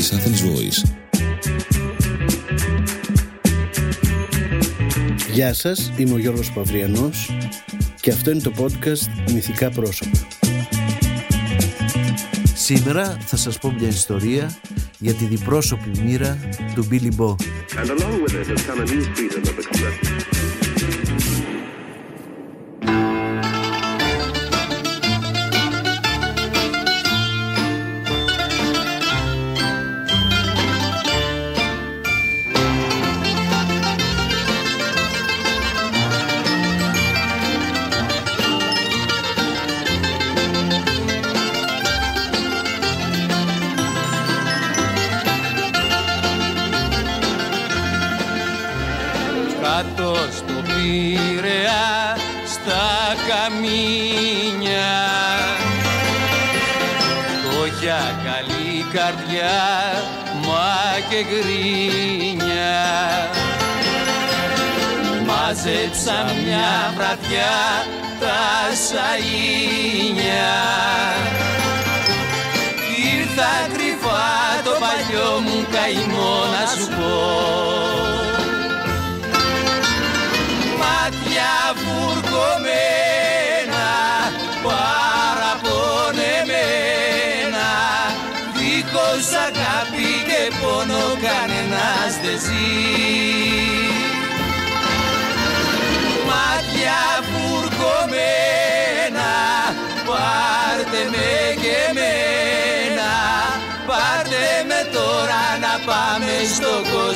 της Athens Voice. Γεια σας, είμαι ο Γιώργος Παυριανός και αυτό είναι το podcast Μυθικά Πρόσωπα. Σήμερα θα σας πω μια ιστορία για τη διπρόσωπη μοίρα του Billy Bo. And along with it has come a new freedom of expression. Και γκρίνια Μάζεψα μια βραδιά τα σαΐνια. Ήρθα κρυφά το παλιό μου καημό να σου πω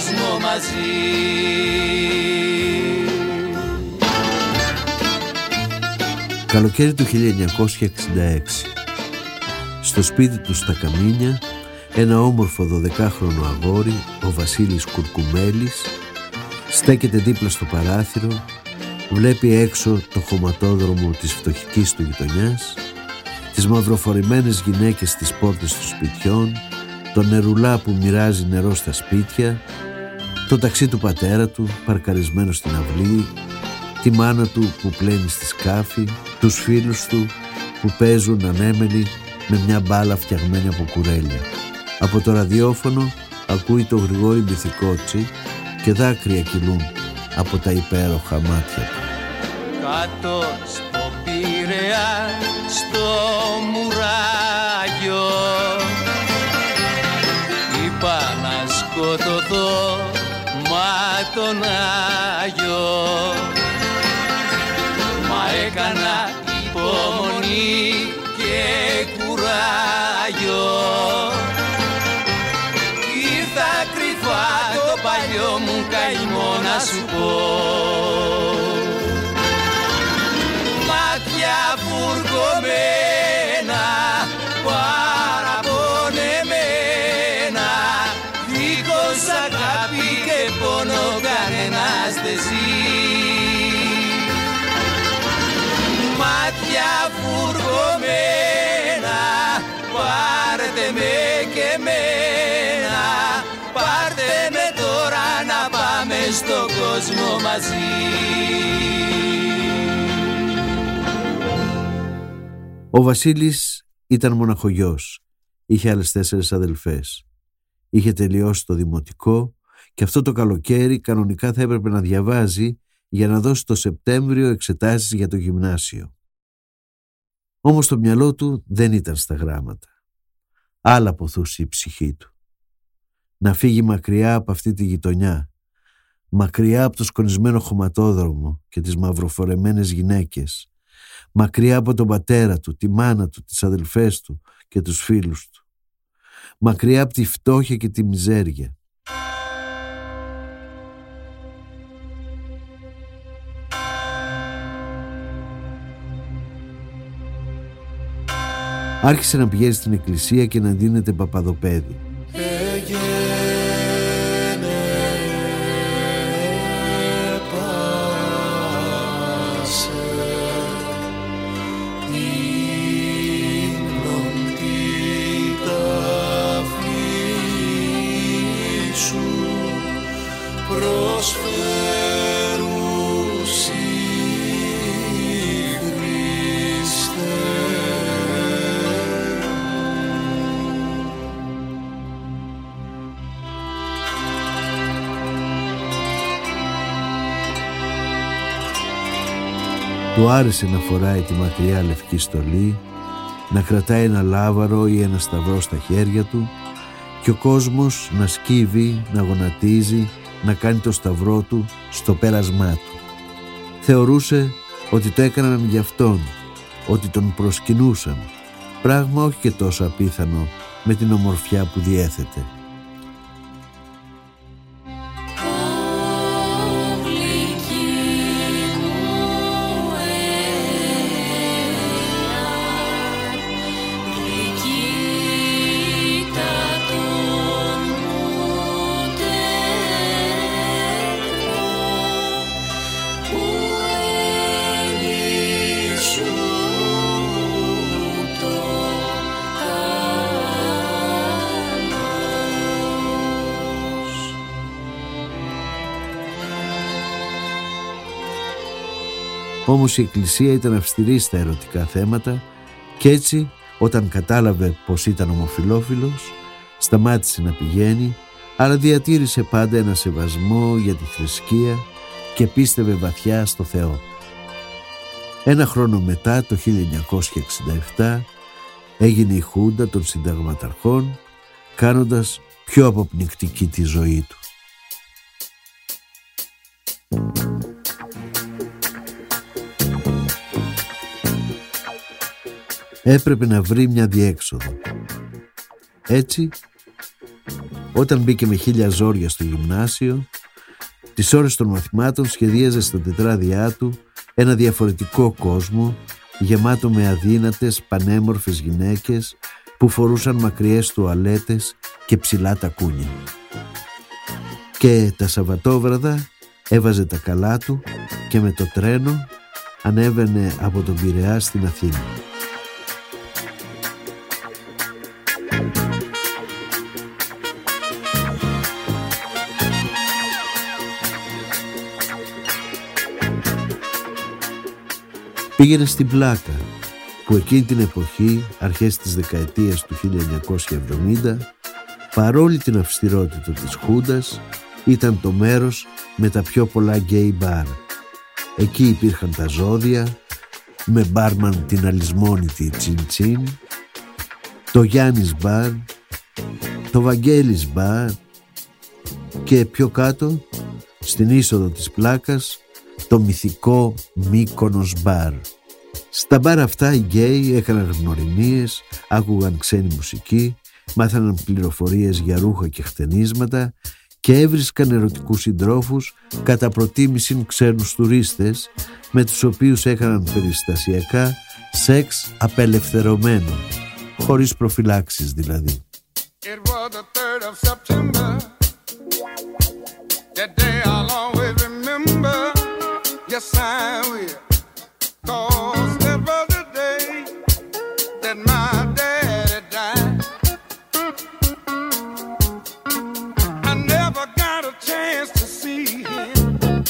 κόσμο μαζί. Καλοκαίρι του 1966 Στο σπίτι του στα Καμίνια Ένα όμορφο 12χρονο αγόρι Ο Βασίλης Κουρκουμέλης Στέκεται δίπλα στο παράθυρο Βλέπει έξω το χωματόδρομο της φτωχικής του γειτονιάς Τις μαυροφορημένες γυναίκες στις πόρτες των σπιτιών Το νερουλά που μοιράζει νερό στα σπίτια Το ταξί του πατέρα του παρκαρισμένο στην αυλή τη μάνα του που πλένει στη σκάφη, τους φίλους του που παίζουν ανέμελοι με μια μπάλα φτιαγμένη από κουρέλια. Από το ραδιόφωνο ακούει το Γρηγόρη Μπιθικότσι και δάκρυα κυλούν από τα υπέροχα μάτια του. κάτω στο Πειραιά στο μουράγιο είπα να σκοτωθώ μα τον Άγιο. Μα έκανα υπομονή και κουράγιο. Ήρθα κρυφά το παλιό μου καημό να σου πω Ο Βασίλης ήταν μοναχογιός. Είχε άλλες τέσσερις αδελφές. Είχε τελειώσει το δημοτικό και αυτό το καλοκαίρι κανονικά θα έπρεπε να διαβάζει για να δώσει το Σεπτέμβριο εξετάσεις για το γυμνάσιο. Όμως το μυαλό του δεν ήταν στα γράμματα. Άλλα ποθούσε η ψυχή του. Να φύγει μακριά από αυτή τη γειτονιά, μακριά από το σκονισμένο χωματόδρομο και τις μαυροφορεμένες γυναίκες, μακριά από τον πατέρα του, τη μάνα του, τις αδελφές του και τους φίλους του. Μακριά από τη φτώχεια και τη μιζέρια. Άρχισε να πηγαίνει στην εκκλησία και να δίνεται παπαδοπέδι. Άρεσε να φοράει τη μακριά λευκή στολή, να κρατάει ένα λάβαρο ή ένα σταυρό στα χέρια του και ο κόσμος να σκύβει, να γονατίζει, να κάνει το σταυρό του στο πέρασμά του. Θεωρούσε ότι το έκαναν για αυτόν, ότι τον προσκυνούσαν, πράγμα όχι και τόσο απίθανο με την ομορφιά που διέθετε. Όμως η Εκκλησία ήταν αυστηρή στα ερωτικά θέματα και έτσι όταν κατάλαβε πως ήταν ομοφιλόφιλος σταμάτησε να πηγαίνει αλλά διατήρησε πάντα ένα σεβασμό για τη θρησκεία και πίστευε βαθιά στο Θεό. Ένα χρόνο μετά, το 1967, έγινε η Χούντα των συνταγματαρχών κάνοντας πιο αποπνικτική τη ζωή τους. Έπρεπε να βρει μια διέξοδο. Έτσι, όταν μπήκε με χίλια ζόρια στο γυμνάσιο, τις ώρες των μαθημάτων σχεδίαζε στα τετράδια του ένα διαφορετικό κόσμο γεμάτο με αδύνατες πανέμορφες γυναίκες που φορούσαν μακριές τουαλέτες και ψηλά τακούνια. Και τα Σαββατόβραδα έβαζε τα καλά του και με το τρένο ανέβαινε από τον Πειραιά στην Αθήνα. Πήγαινε στην Πλάκα που εκείνη την εποχή, αρχές της δεκαετίας του 1970, παρόλη την αυστηρότητα της Χούντας, ήταν το μέρος με τα πιο πολλά γκέι μπαρ. Εκεί υπήρχαν τα ζώδια, με μπάρμαν την αλησμόνητη Τσιν Τσιν, το Γιάννης μπαρ, το Βαγγέλης μπαρ και πιο κάτω, στην είσοδο της Πλάκας, το μυθικό Μύκονος Μπαρ. Στα μπαρ αυτά οι γκέι έκαναν γνωριμίες, άκουγαν ξένη μουσική, μάθαναν πληροφορίες για ρούχα και χτενίσματα και έβρισκαν ερωτικούς συντρόφους κατά προτίμηση ξένους τουρίστες με τους οποίους έκαναν περιστασιακά σεξ απελευθερωμένο, χωρίς προφυλάξεις δηλαδή. Yes, I will. Cause that was the day that my daddy died. I never got a chance to see him.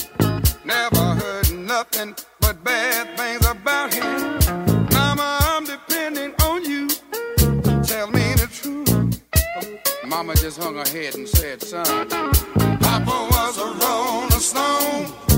Never heard nothing but bad things about him. Mama, I'm depending on you. Tell me the truth. Mama just hung her head and said, son, Papa was a rolling stone.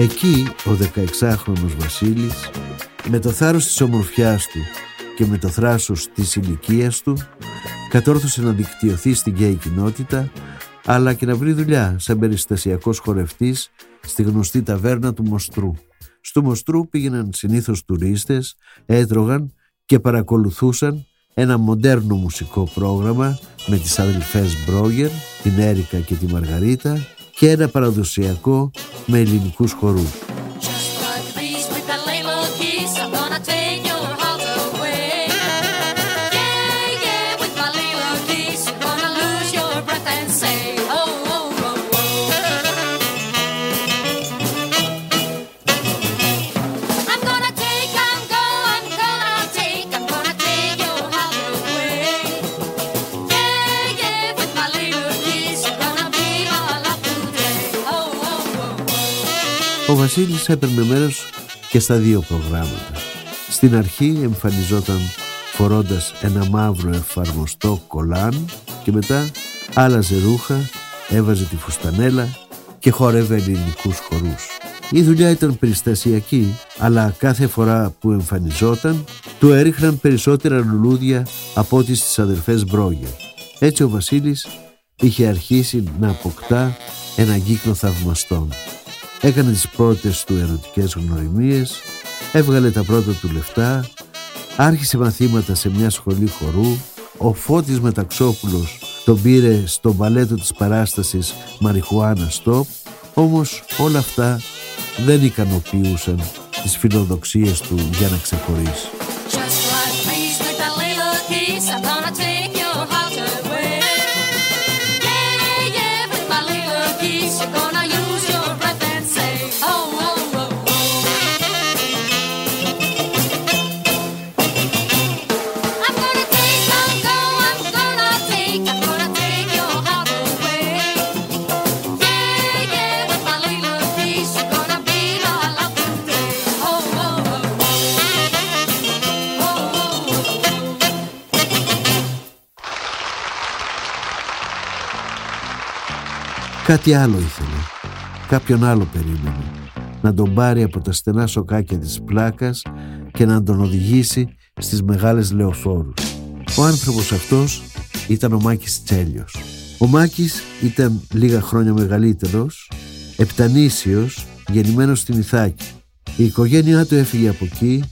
Εκεί ο 16χρονος Βασίλης με το θάρρος της ομορφιάς του και με το θράσος της ηλικίας του κατόρθωσε να δικτυωθεί στην γκέι κοινότητα αλλά και να βρει δουλειά σαν περιστασιακός χορευτής στη γνωστή ταβέρνα του Μοστρού. Στο Μοστρού πήγαιναν συνήθως τουρίστες, έτρωγαν και παρακολουθούσαν ένα μοντέρνο μουσικό πρόγραμμα με τις αδελφές Μπρόγερ, την Έρικα και τη Μαργαρίτα και ένα παραδοσιακό με ελληνικούς χορούς. Βασίλης έπαιρνε μέρος και στα δύο προγράμματα. Στην αρχή εμφανιζόταν φορώντας ένα μαύρο εφαρμοστό κολάν και μετά άλλαζε ρούχα, έβαζε τη φουστανέλα και χόρευε ελληνικούς χορούς. Η δουλειά ήταν περιστασιακή, αλλά κάθε φορά που εμφανιζόταν του έριχναν περισσότερα λουλούδια από ό,τι στις αδερφές Μπρόγερ. Έτσι ο Βασίλης είχε αρχίσει να αποκτά ένα κύκλο θαυμαστών. Έκανε τις πρώτες του ερωτικές γνωριμίες, έβγαλε τα πρώτα του λεφτά, άρχισε μαθήματα σε μια σχολή χορού, ο Φώτης Μεταξόπουλος τον πήρε στο μπαλέτο της παράστασης Μαριχουάνα Στόπ, όμως όλα αυτά δεν ικανοποιούσαν τις φιλοδοξίες του για να ξεχωρίσει. Κάτι άλλο ήθελε. Κάποιον άλλο περίμενε. Να τον πάρει από τα στενά σοκάκια της πλάκας και να τον οδηγήσει στις μεγάλες λεωφόρους. Ο άνθρωπος αυτός ήταν ο Μάκης Τσέλιος. Ο Μάκης ήταν λίγα χρόνια μεγαλύτερος, επτανήσιος, γεννημένος στην Ιθάκη. Η οικογένειά του έφυγε από εκεί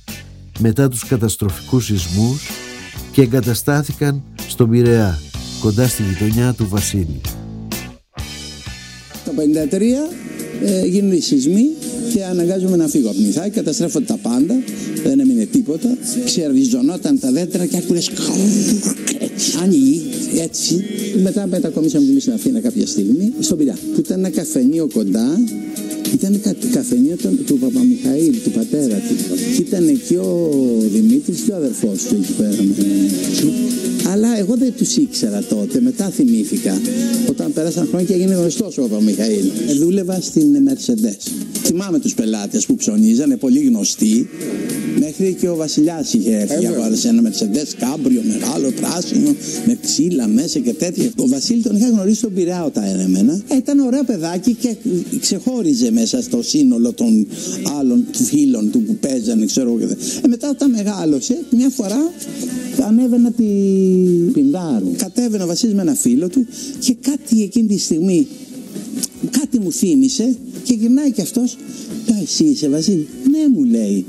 μετά τους καταστροφικούς σεισμούς και εγκαταστάθηκαν στον Πειραιά, κοντά στη γειτονιά του Βασίλη. Το 1953 ε, γίνονται οι σεισμοί και αναγκάζομαι να φύγω από την Ιθάκη, καταστρέφονται τα πάντα, δεν έμεινε τίποτα. Ξεριζωνόταν τα δέντρα και άκουρες άνοιγει έτσι. Μετά μετακομίσαμε εμείς στην Αθήνα κάποια στιγμή, στον Πειρά, που ήταν ένα καφενείο κοντά ήταν καφενείο του Παπαμιχαήλ, του πατέρα του. Και ήταν εκεί ο Δημήτρης και ο αδερφός του εκεί πέρα. Αλλά εγώ δεν τους ήξερα τότε. Μετά θυμήθηκα. Όταν πέρασαν χρόνια και έγινε γνωστός ο Παπαμιχαήλ. Δούλευα στην Mercedes. Θυμάμαι τους πελάτες που ψωνίζανε, πολύ γνωστοί. Μέχρι και ο Βασιλιάς είχε έρθει αγόρασε ένα Mercedes κάμπριο μεγάλο, πράσινο, με ξύλα μέσα και τέτοια. Ο Βασίλη τον είχα γνωρίσει στον Πειραιά όταν έμενα. Ήταν ωραίο παιδάκι και ξεχώριζε μέσα στο σύνολο των άλλων φίλων του που παίζανε, ξέρω εγώ. Ε, μετά όταν μεγάλωσε, μια φορά ανέβαινα τη Πινδάρου. Κατέβαινε ο Βασίλης με ένα φίλο του και κάτι εκείνη τη στιγμή, κάτι μου θύμισε και γυρνάει και αυτός, εσύ είσαι Βασίλη. Ναι μου λέει,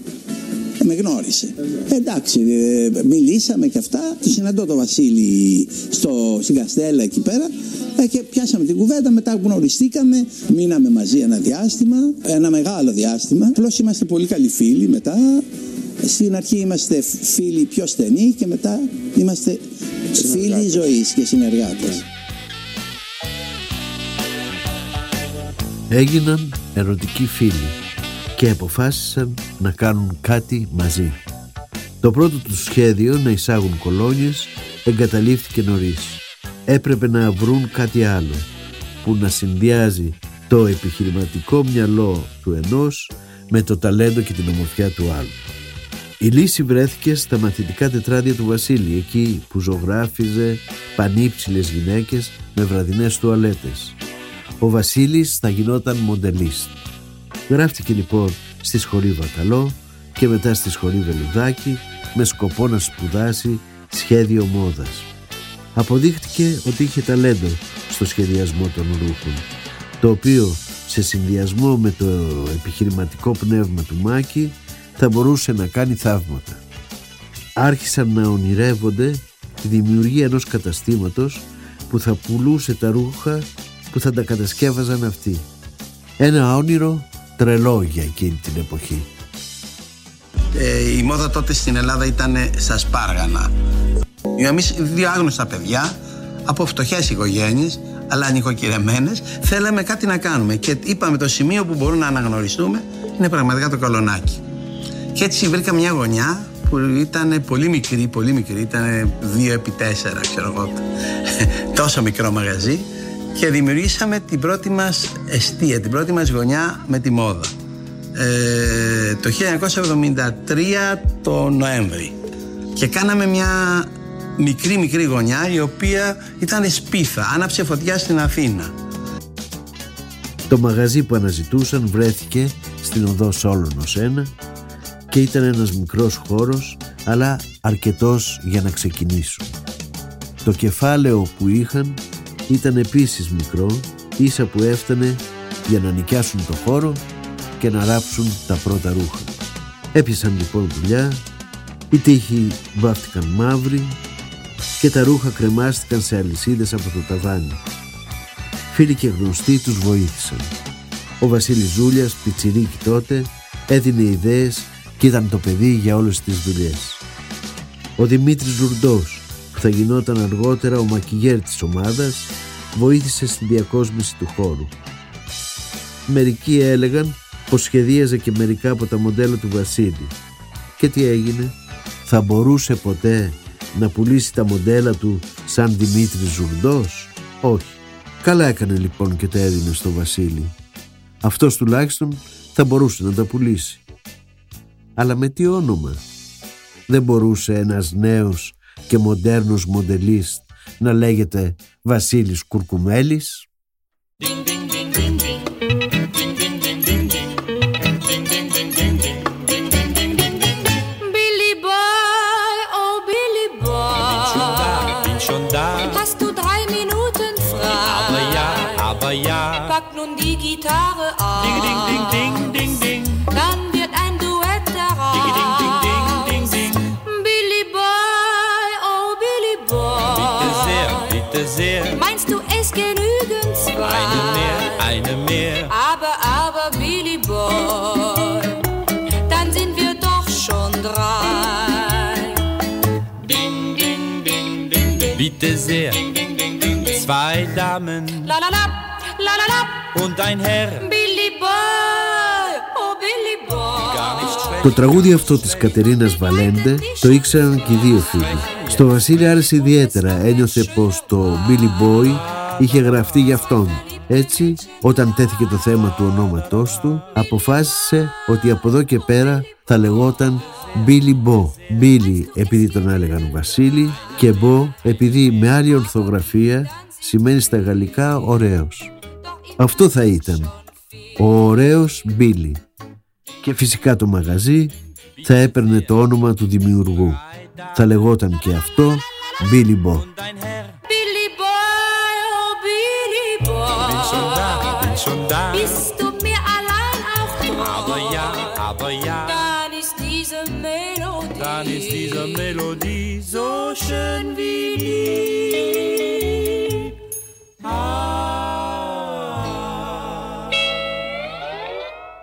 με γνώρισε. Εντάξει, ε, μιλήσαμε και αυτά. Το συναντώ το Βασίλη στο, στην Καστέλα εκεί πέρα ε, και πιάσαμε την κουβέντα. Μετά γνωριστήκαμε, μείναμε μαζί ένα διάστημα, ένα μεγάλο διάστημα. Απλώς είμαστε πολύ καλοί φίλοι μετά. Στην αρχή είμαστε φίλοι πιο στενοί και μετά είμαστε φίλοι ζωής και συνεργάτες. Έγιναν ερωτικοί φίλοι και αποφάσισαν να κάνουν κάτι μαζί. Το πρώτο τους σχέδιο να εισάγουν κολόνιες εγκαταλείφθηκε νωρίς. Έπρεπε να βρουν κάτι άλλο που να συνδυάζει το επιχειρηματικό μυαλό του ενός με το ταλέντο και την ομορφιά του άλλου. Η λύση βρέθηκε στα μαθητικά τετράδια του Βασίλη, εκεί που ζωγράφιζε πανύψηλες γυναίκες με βραδινές τουαλέτες. Ο Βασίλης θα γινόταν μοντελίστ. Γράφτηκε λοιπόν στη σχολή Βακαλό και μετά στη σχολή Βελουδάκη με σκοπό να σπουδάσει σχέδιο μόδας. Αποδείχτηκε ότι είχε ταλέντο στο σχεδιασμό των ρούχων, το οποίο σε συνδυασμό με το επιχειρηματικό πνεύμα του Μάκη θα μπορούσε να κάνει θαύματα. Άρχισαν να ονειρεύονται τη δημιουργία ενός καταστήματος που θα πουλούσε τα ρούχα που θα τα κατασκεύαζαν αυτοί. Ένα όνειρο τρελό για εκείνη την εποχή. Ε, η μόδα τότε στην Ελλάδα ήταν στα σπάργανα. Εμεί δύο άγνωστα παιδιά από φτωχές οικογένειες, αλλά νοικοκυρεμένες, θέλαμε κάτι να κάνουμε. Και είπαμε το σημείο που μπορούμε να αναγνωριστούμε είναι πραγματικά το κολονάκι. Και έτσι βρήκα μια γωνιά που ήταν πολύ μικρή, πολύ μικρή, ήταν 2 επί 4, ξέρω εγώ. Τόσο μικρό μαγαζί και δημιουργήσαμε την πρώτη μας εστία, την πρώτη μας γωνιά με τη μόδα. ε, το 1973 το Νοέμβρη και κάναμε μια μικρή μικρή γωνιά η οποία ήταν σπίθα, άναψε φωτιά στην Αθήνα. Το μαγαζί που αναζητούσαν βρέθηκε στην οδό Σόλωνος 1 και ήταν ένας μικρός χώρος αλλά αρκετός για να ξεκινήσουν. Το κεφάλαιο που είχαν ήταν επίσης μικρό ίσα που έφτανε για να νοικιάσουν το χώρο και να ράψουν τα πρώτα ρούχα. Έπιασαν λοιπόν δουλειά, οι τείχοι βάφτηκαν μαύροι και τα ρούχα κρεμάστηκαν σε αλυσίδες από το ταβάνι. Φίλοι και γνωστοί τους βοήθησαν. Ο Βασίλης Ζούλιας, πιτσιρίκι τότε, έδινε ιδέες και ήταν το παιδί για όλες τις δουλειές. Ο Δημήτρης Ζουρντός, που θα γινόταν αργότερα ο μακιγέρ της ομάδας, βοήθησε στην διακόσμηση του χώρου. Μερικοί έλεγαν πως σχεδίαζε και μερικά από τα μοντέλα του Βασίλη. Και τι έγινε, θα μπορούσε ποτέ να πουλήσει τα μοντέλα του σαν Δημήτρης Ζουρντός; Όχι. Καλά έκανε λοιπόν και τα έδινε στο Βασίλη. Αυτός τουλάχιστον θα μπορούσε να τα πουλήσει. Αλλά με τι όνομα; Δεν μπορούσε ένας νέος και μοντέρνος μοντελή να λέγεται Βασίλης Κουρκουμέλης. Μπιλί, μπα, ο Μπίλι, μπα. Δεν χαστού τρία Minuten, φρέσκ. Απ'야, απ'야. Zwei Damen La la la, la la la, und ein Herr. Billy Boy, oh Billy Boy. Gar nicht schlecht. Το τραγούδι αυτό της Κατερίνας Βαλέντε το ήξεραν και οι δύο φίλοι. Στο Βασίλη άρεσε ιδιαίτερα, ένιωθε πως το Billy Boy είχε γραφτεί για αυτόν. Έτσι, όταν τέθηκε το θέμα του ονόματός του, αποφάσισε ότι από εδώ και πέρα θα λεγόταν Billy Bo. Billy επειδή τον έλεγαν Βασίλη και Bo επειδή με άλλη ορθογραφία σημαίνει στα γαλλικά ωραίος. Αυτό θα ήταν. Ο ωραίος Billy και φυσικά το μαγαζί θα έπαιρνε το όνομα του δημιουργού. Θα λεγόταν και αυτό Billy Bo.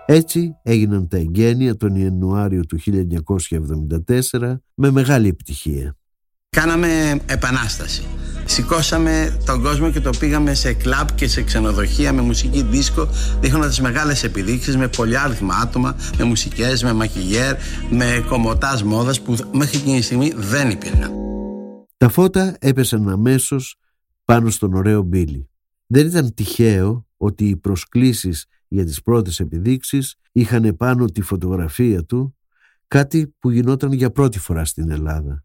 Έτσι έγιναν τα εγγένεια τον Ιανουάριο του 1974 με μεγάλη επιτυχία. Κάναμε επανάσταση. Σηκώσαμε τον κόσμο και το πήγαμε σε κλαμπ και σε ξενοδοχεία με μουσική δίσκο, δείχνοντας μεγάλες επιδείξεις με πολυάριθμα άτομα, με μουσικές, με μακιγέρ, με κομμωτά μόδας που μέχρι εκείνη τη στιγμή δεν υπήρχαν. Τα φώτα έπεσαν αμέσως πάνω στον ωραίο Μπίλι. Δεν ήταν τυχαίο ότι οι προσκλήσεις για τις πρώτες επιδείξεις είχαν επάνω τη φωτογραφία του, κάτι που γινόταν για πρώτη φορά στην Ελλάδα.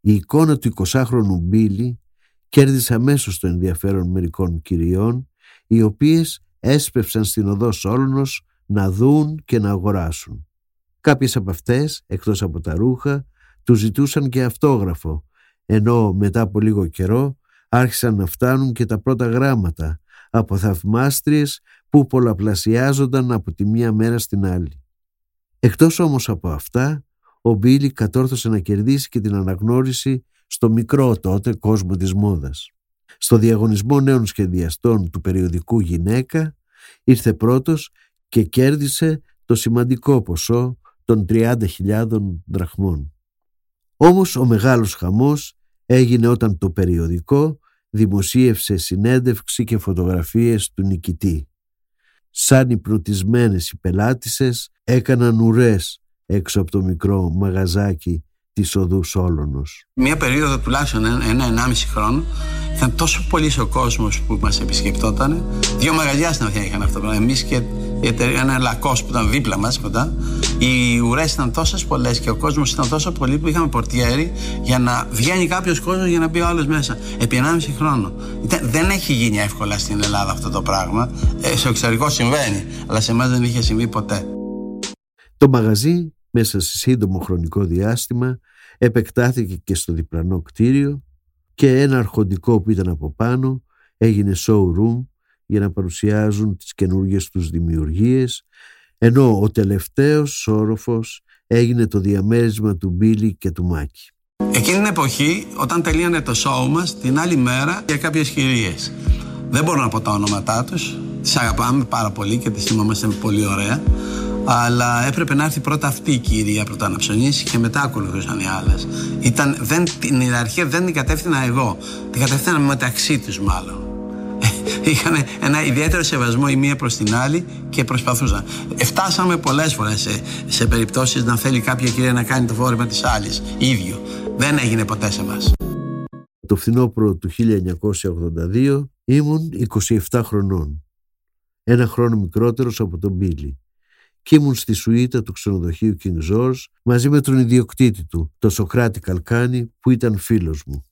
Η εικόνα του 20χρονου Μπίλι κέρδισε αμέσως το ενδιαφέρον μερικών κυριών, οι οποίες έσπευσαν στην οδό Σόλωνος να δουν και να αγοράσουν. Κάποιες από αυτές, εκτός από τα ρούχα, τους ζητούσαν και αυτόγραφο, ενώ μετά από λίγο καιρό άρχισαν να φτάνουν και τα πρώτα γράμματα από θαυμάστριες που πολλαπλασιάζονταν από τη μία μέρα στην άλλη. Εκτός όμως από αυτά, ο Μπίλι κατόρθωσε να κερδίσει και την αναγνώριση στο μικρό τότε κόσμο της μόδας. Στο διαγωνισμό νέων σχεδιαστών του περιοδικού «Γυναίκα» ήρθε πρώτος και κέρδισε το σημαντικό ποσό των 30.000 δραχμών. Όμως ο μεγάλος χαμός έγινε όταν το περιοδικό δημοσίευσε συνέντευξη και φωτογραφίες του νικητή. Σαν υπνοτισμένες οι πελάτησες έκαναν ουρές έξω από το μικρό μαγαζάκι της οδού Σόλωνος. Μία περίοδο τουλάχιστον ένα-ενάμιση χρόνο ήταν τόσο πολύς ο κόσμος που μας επισκεπτόταν. Δύο μαγαζιά στην Αθήνα είχαν αυτό το πράγμα. Εμείς και η εταιρεία, ένα λακός που ήταν δίπλα μας κοντά. Οι ουρές ήταν τόσες πολλές και ο κόσμος ήταν τόσο πολύ που είχαμε πορτιέρι για να βγαίνει κάποιος κόσμος για να μπει ο άλλος μέσα. Επί 1,5 χρόνο. Ήταν- δεν έχει γίνει εύκολα στην Ελλάδα αυτό το πράγμα. Ε, στο εξωτερικό συμβαίνει, αλλά σε εμάς δεν είχε συμβεί ποτέ. Το μαγαζί μέσα σε σύντομο χρονικό διάστημα επεκτάθηκε και στο διπλανό κτίριο και ένα αρχοντικό που ήταν από πάνω έγινε showroom για να παρουσιάζουν τις καινούργιες τους δημιουργίες ενώ ο τελευταίος όροφος έγινε το διαμέρισμα του Μπίλι και του Μάκη. Εκείνη την εποχή, όταν τελείωνε το show μας, την άλλη μέρα για κάποιες κυρίε. Δεν μπορώ να πω τα ονόματά τους. Τις αγαπάμε πάρα πολύ και τις θυμόμαστε πολύ ωραία. Αλλά έπρεπε να έρθει πρώτα αυτή η κυρία πρώτα να ψωνίσει και μετά ακολουθούσαν οι άλλες. Δεν, την ιεραρχία δεν την κατεύθυνα εγώ. Την κατεύθυνα μεταξύ τους μάλλον. Είχαν ένα ιδιαίτερο σεβασμό η μία προς την άλλη και προσπαθούσαν. Ε, Φτάσαμε πολλές φορές σε, σε περιπτώσεις να θέλει κάποια κυρία να κάνει το φόρεμα της άλλης, ίδιο. Δεν έγινε ποτέ σε μας. Το φθινόπωρο του 1982 ήμουν 27 χρονών. Ένα χρόνο μικρότερος από τον Μπίλι. Και ήμουν στη σουίτα του ξενοδοχείου King George μαζί με τον ιδιοκτήτη του, τον Σοκράτη Καλκάνη που ήταν φίλος μου.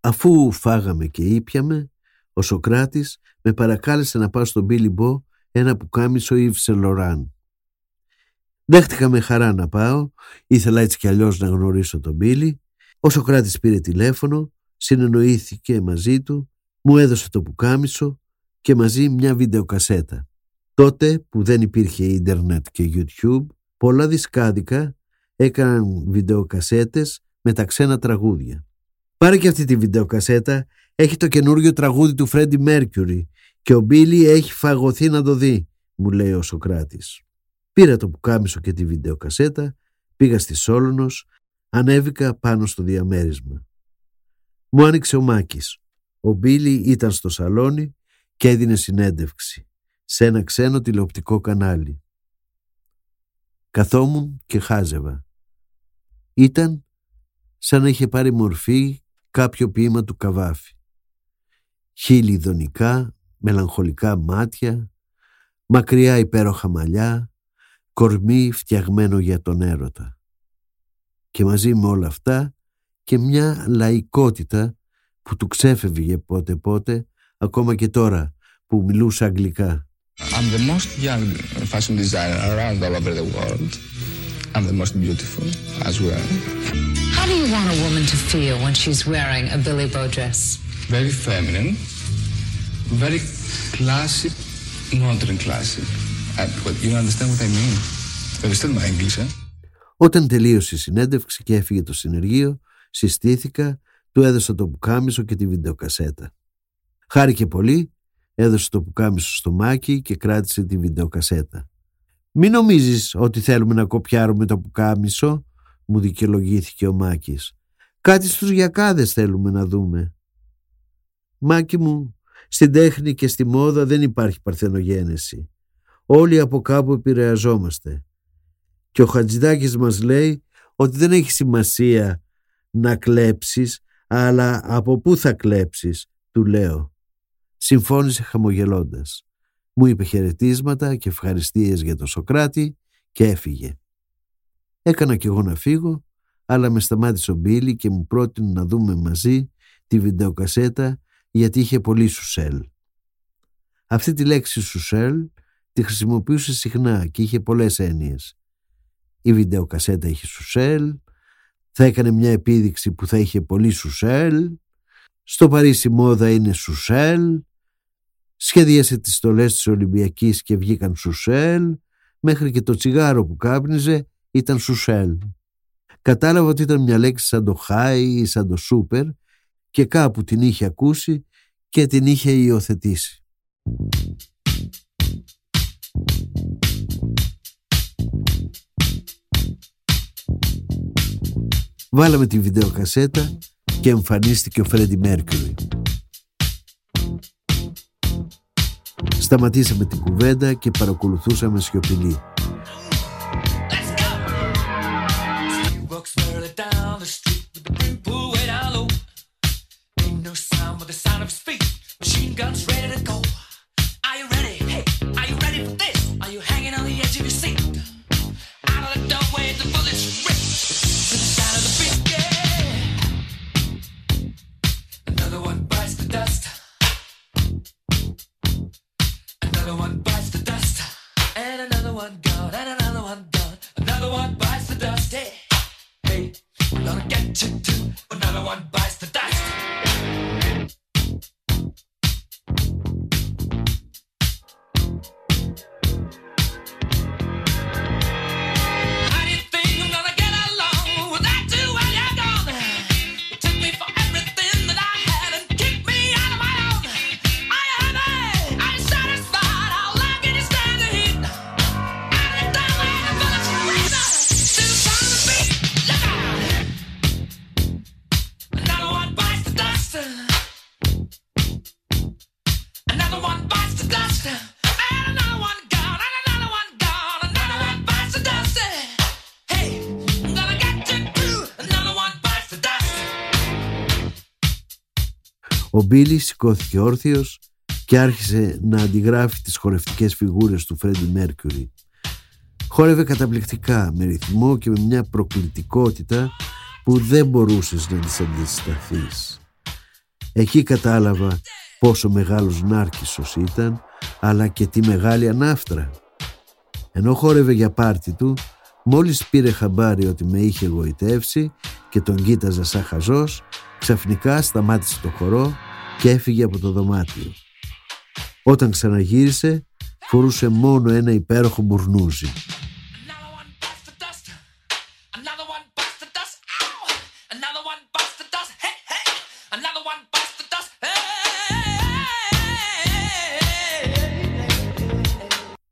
Αφού φάγαμε και ήπιαμε, ο Σοκράτης με παρακάλεσε να πάω στον Μπίλι Μπο ένα πουκάμισο Yves Saint Laurent. Δέχτηκα με χαρά να πάω, ήθελα έτσι κι αλλιώς να γνωρίσω τον Μπίλι. Ο Σοκράτης πήρε τηλέφωνο, συνεννοήθηκε μαζί του, μου έδωσε το πουκάμισο και μαζί μια βιντεοκασέτα. Τότε που δεν υπήρχε ίντερνετ και YouTube, πολλά δισκάδικα έκαναν βιντεοκασέτες με τα ξένα τραγούδια. Πάρε και αυτή τη βιντεοκασέτα, έχει το καινούργιο τραγούδι του Φρέντι Μέρκιουρι και ο Μπίλι έχει φαγωθεί να το δει, μου λέει ο Σοκράτης. Πήρα το πουκάμισο και τη βιντεοκασέτα, πήγα στη Σόλωνος, ανέβηκα πάνω στο διαμέρισμα. Μου άνοιξε ο Μάκης. Ο Μπίλι ήταν στο σαλόνι και έδινε συνέντευξη σε ένα ξένο τηλεοπτικό κανάλι. Καθόμουν και χάζευα. Ήταν σαν να είχε πάρει μορφή κάποιο ποίημα του Καβάφη. Χείλη δονικά, μελαγχολικά μάτια, μακριά υπέροχα μαλλιά, κορμί φτιαγμένο για τον έρωτα. Και μαζί με όλα αυτά και μια λαϊκότητα που του ξέφευγε πότε πότε, ακόμα και τώρα που μιλούσε αγγλικά. I'm the most young fashion designer around all over the world. I'm the most beautiful as well. How do you want a woman to feel when she's wearing a Billy Bow dress? Very feminine, very classic, modern classic. Uh, but you understand what I mean? You understand my English, eh? Όταν τελείωσε η συνέντευξη και έφυγε το συνεργείο, συστήθηκα, του έδωσα το πουκάμισο και τη βιντεοκασέτα. Χάρηκε πολύ, έδωσε το πουκάμισο στο μάκι και κράτησε τη βιντεοκασέτα. «Μην νομίζεις ότι θέλουμε να κοπιάρουμε το πουκάμισο», μου δικαιολογήθηκε ο Μάκης. «Κάτι στους γιακάδες θέλουμε να δούμε». «Μάκη μου, στην τέχνη και στη μόδα δεν υπάρχει παρθενογένεση. Όλοι από κάπου επηρεαζόμαστε. Και ο Χατζηδάκης μας λέει ότι δεν έχει σημασία να κλέψεις, αλλά από πού θα κλέψεις, του λέω. Συμφώνησε χαμογελώντας. Μου είπε χαιρετίσματα και ευχαριστίες για τον Σοκράτη και έφυγε. Έκανα κι εγώ να φύγω, αλλά με σταμάτησε ο Μπίλι και μου πρότεινε να δούμε μαζί τη βιντεοκασέτα γιατί είχε πολύ σουσέλ. Αυτή τη λέξη σουσέλ τη χρησιμοποιούσε συχνά και είχε πολλές έννοιες. Η βιντεοκασέτα είχε σουσέλ, θα έκανε μια επίδειξη που θα είχε πολύ σουσέλ, στο Παρίσι μόδα είναι σουσέλ, σχεδίασε τις στολές της Ολυμπιακής και βγήκαν σουσέλ, μέχρι και το τσιγάρο που κάπνιζε ήταν σουσέλ. Κατάλαβα ότι ήταν μια λέξη σαν το χάι ή σαν το σούπερ και κάπου την είχε ακούσει και την είχε υιοθετήσει. Βάλαμε τη βιντεοκασέτα και εμφανίστηκε ο Φρέντι Μέρκιουρι. Σταματήσαμε την κουβέντα και παρακολουθούσαμε σιωπηλοί. Ο Μπίλι σηκώθηκε όρθιος και άρχισε να αντιγράφει τις χορευτικές φιγούρες του Φρέντι Μέρκιουρι. Χόρευε καταπληκτικά, με ρυθμό και με μια προκλητικότητα που δεν μπορούσες να της αντισταθείς. Εκεί κατάλαβα πόσο μεγάλος νάρκισσος ήταν, αλλά και τι μεγάλη ανάφτρα. Ενώ χόρευε για πάρτι του, μόλις πήρε χαμπάρι ότι με είχε εγωιτεύσει και τον κοίταζα σαν χαζός, ξαφνικά σταμάτησε το χορό και έφυγε από το δωμάτιο. Όταν ξαναγύρισε, φορούσε μόνο ένα υπέροχο μπουρνούζι. Another one bites the dust. Another one bites the dust. Ow! Another one bites the dust. Hey, hey! Another one bites the dust. Hey!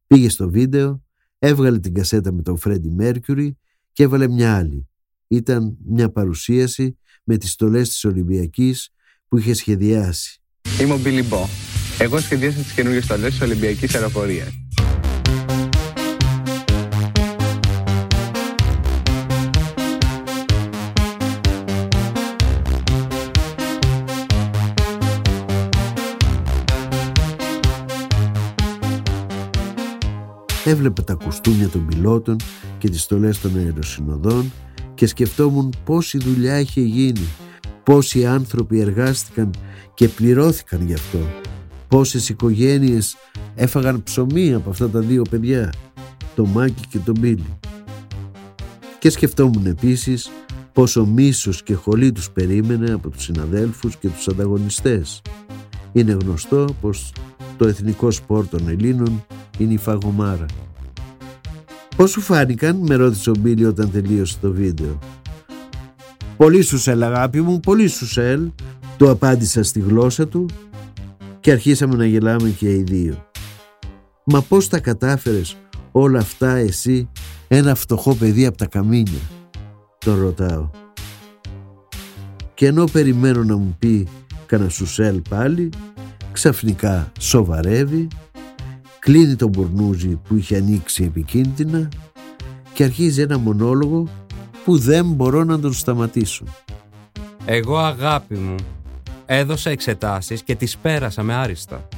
Πήγε στο βίντεο, έβγαλε την κασέτα με τον Φρέντι Μέρκιουρι και έβαλε μια άλλη. Ήταν μια παρουσίαση με τις στολές της Ολυμπιακής που είχε σχεδιάσει. Είμαι ο Billy Bo. Εγώ σχεδίασα τις καινούργιες στολές της Ολυμπιακής Αεροπορίας. Έβλεπε τα κουστούμια των πιλότων και τις στολές των αεροσυνοδών και σκεφτόμουν πόση δουλειά είχε γίνει, πόσοι άνθρωποι εργάστηκαν και πληρώθηκαν γι' αυτό, πόσες οικογένειες έφαγαν ψωμί από αυτά τα δύο παιδιά, το Μάκη και τον Μπίλι. Και σκεφτόμουν επίσης πόσο μίσος και χολή τους περίμενε από τους συναδέλφους και τους ανταγωνιστές. Είναι γνωστό πως το εθνικό σπορ των Ελλήνων είναι η φαγωμάρα. Πώς σου φάνηκαν, με ρώτησε ο Μπίλι όταν τελείωσε το βίντεο. Πολύ σου σελ αγάπη μου, πολύ σου σελ, του απάντησα στη γλώσσα του και αρχίσαμε να γελάμε και οι δύο. Μα πώς τα κατάφερες όλα αυτά εσύ, ένα φτωχό παιδί από τα καμίνια, τον ρωτάω. Και ενώ περιμένω να μου πει κανένα σουσέλ πάλι, ξαφνικά σοβαρεύει, κλείνει τον μπουρνούζι που είχε ανοίξει επικίνδυνα και αρχίζει ένα μονόλογο που δεν μπορώ να τον σταματήσω. Εγώ αγάπη μου έδωσα εξετάσεις και τις πέρασα με άριστα.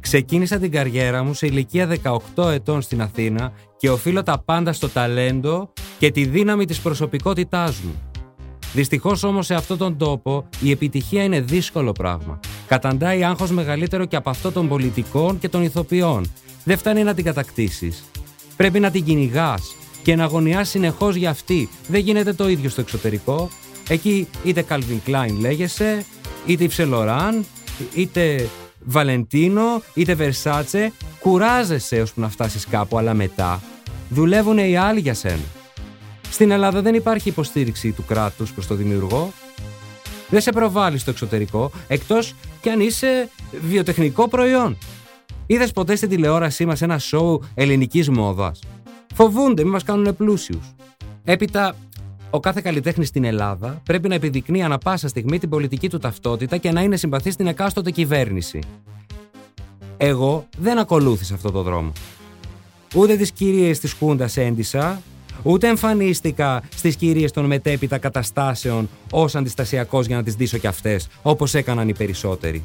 Ξεκίνησα την καριέρα μου σε ηλικία 18 ετών στην Αθήνα και οφείλω τα πάντα στο ταλέντο και τη δύναμη της προσωπικότητάς μου. Δυστυχώς όμως σε αυτόν τον τόπο η επιτυχία είναι δύσκολο πράγμα. Καταντάει άγχος μεγαλύτερο και από αυτό των πολιτικών και των ηθοποιών. Δεν φτάνει να την κατακτήσεις. Πρέπει να την κυνηγάς και να αγωνιάς συνεχώς για αυτή. Δεν γίνεται το ίδιο στο εξωτερικό. Εκεί είτε Calvin Klein λέγεσαι, είτε Yves Saint Laurent, είτε Βαλεντίνο, είτε Versace. Κουράζεσαι ώσπου να φτάσεις κάπου, αλλά μετά δουλεύουν οι άλλοι για σένα. Στην Ελλάδα δεν υπάρχει υποστήριξη του κράτους προς το δημιουργό. Δεν σε προβάλλει στο εξωτερικό, εκτός κι αν είσαι βιοτεχνικό προϊόν. Είδες ποτέ στην τηλεόρασή μας ένα σοου ελληνικής μόδας; Φοβούνται, μη μας κάνουν πλούσιους. Έπειτα, ο κάθε καλλιτέχνης στην Ελλάδα πρέπει να επιδεικνύει ανα πάσα στιγμή την πολιτική του ταυτότητα και να είναι συμπαθής στην εκάστοτε κυβέρνηση. Εγώ δεν ακολούθησα αυτό το δρόμο. Ούτε τις κυρίες της Χούντας έντισα, ούτε εμφανίστηκα στις κυρίες των μετέπειτα καταστάσεων ως αντιστασιακός για να τις δείσω κι αυτές, όπως έκαναν οι περισσότεροι.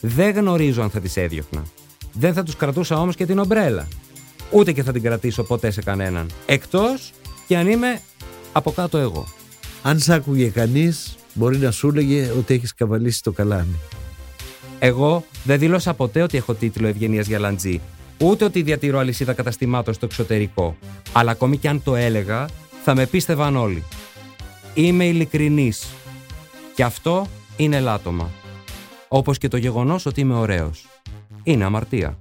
Δεν γνωρίζω αν θα τις έδιωχνα. Δεν θα τους κρατούσα όμως και την ομπρέλα. Ούτε και θα την κρατήσω ποτέ σε κανέναν. Εκτός και αν είμαι από κάτω εγώ. Αν σ' άκουγε κανείς, μπορεί να σου έλεγε ότι έχεις καβαλήσει το καλάμι. Εγώ δεν δήλωσα ποτέ ότι έχω τίτλο ευγενίας για λαντζή, ούτε ότι διατηρώ αλυσίδα καταστημάτων στο εξωτερικό. Αλλά ακόμη και αν το έλεγα, θα με πίστευαν όλοι. Είμαι ειλικρινής. Και αυτό είναι λάτωμα. Όπως και το γεγονός ότι είμαι ωραίος. Είναι αμαρτία.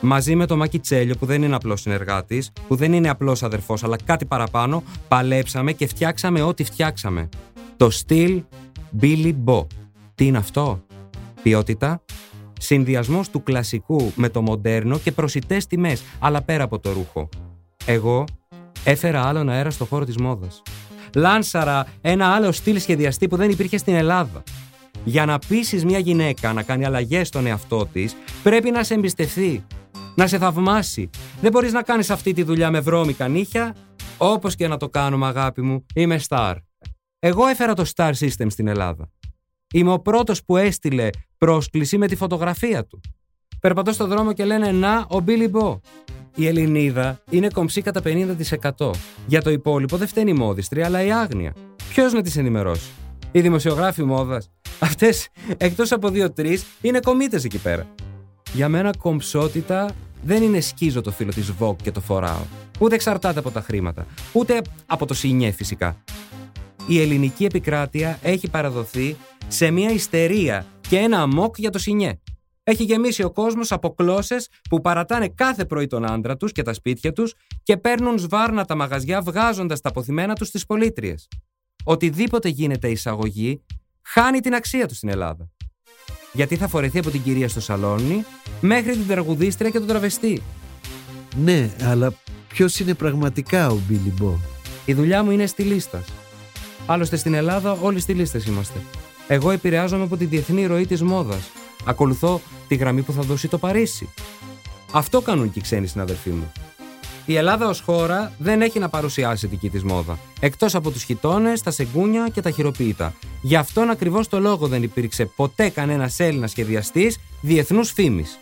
Μαζί με το Μακιτσέλιο που δεν είναι απλός συνεργάτης, που δεν είναι απλός αδερφός αλλά κάτι παραπάνω, παλέψαμε και φτιάξαμε ό,τι φτιάξαμε. Το στυλ Billy Bo. Τι είναι αυτό; Ποιότητα, συνδυασμός του κλασικού με το μοντέρνο και προσιτές τιμές, αλλά πέρα από το ρούχο. Εγώ έφερα άλλον αέρα στο χώρο της μόδας. Λάνσαρα ένα άλλο στυλ σχεδιαστή που δεν υπήρχε στην Ελλάδα. Για να πείσει μια γυναίκα να κάνει αλλαγές στον εαυτό της, πρέπει να σε εμπιστευτεί, να σε θαυμάσει. Δεν μπορείς να κάνεις αυτή τη δουλειά με βρώμικα νύχια. Όπως και να το κάνουμε, αγάπη μου, είμαι star. Εγώ έφερα το star system στην Ελλάδα. Είμαι ο πρώτος που έστειλε πρόσκληση με τη φωτογραφία του. Περπατώ στο δρόμο και λένε Να, ο Billy Bo. Η Ελληνίδα είναι κομψή κατά 50%. Για το υπόλοιπο δεν φταίνει η μόδιστρια, αλλά η άγνοια. Ποιος να τις ενημερώσει; Οι δημοσιογράφοι μόδας. Αυτές, εκτός από δύο-τρει, είναι κομίτε εκεί πέρα. Για μένα κομψότητα δεν είναι σκίζω το φύλλο της Vogue και το φοράω. Ούτε εξαρτάται από τα χρήματα. Ούτε από το σινιέ φυσικά. Η ελληνική επικράτεια έχει παραδοθεί σε μια ιστερία και ένα αμόκ για το σινιέ. Έχει γεμίσει ο κόσμος από κλώσσε που παρατάνε κάθε πρωί τον άντρα τους και τα σπίτια τους και παίρνουν σβάρνα τα μαγαζιά βγάζοντας τα αποθυμένα τους στις πολίτριες. Οτιδήποτε γίνεται εισαγωγή χάνει την αξία τους στην Ελλάδα. Γιατί θα φορεθεί από την κυρία στο σαλόνι μέχρι την τραγουδίστρια και τον τραβεστή. Ναι, αλλά ποιος είναι πραγματικά ο Μπίλι Μπο; Η δουλειά μου είναι στη λίστα. Άλλωστε στην Ελλάδα όλοι στη λίστα είμαστε. Εγώ επηρεάζομαι από τη διεθνή ροή της μόδας. Ακολουθώ τη γραμμή που θα δώσει το Παρίσι. Αυτό κάνουν και οι ξένοι συναδελφοί μου. Η Ελλάδα ως χώρα δεν έχει να παρουσιάσει δική της μόδα. Εκτός από τους χιτώνες, τα σεγκούνια και τα χειροποίητα. Γι' αυτόν ακριβώς το λόγο δεν υπήρξε ποτέ κανένας Έλληνας σχεδιαστής διεθνούς φήμης.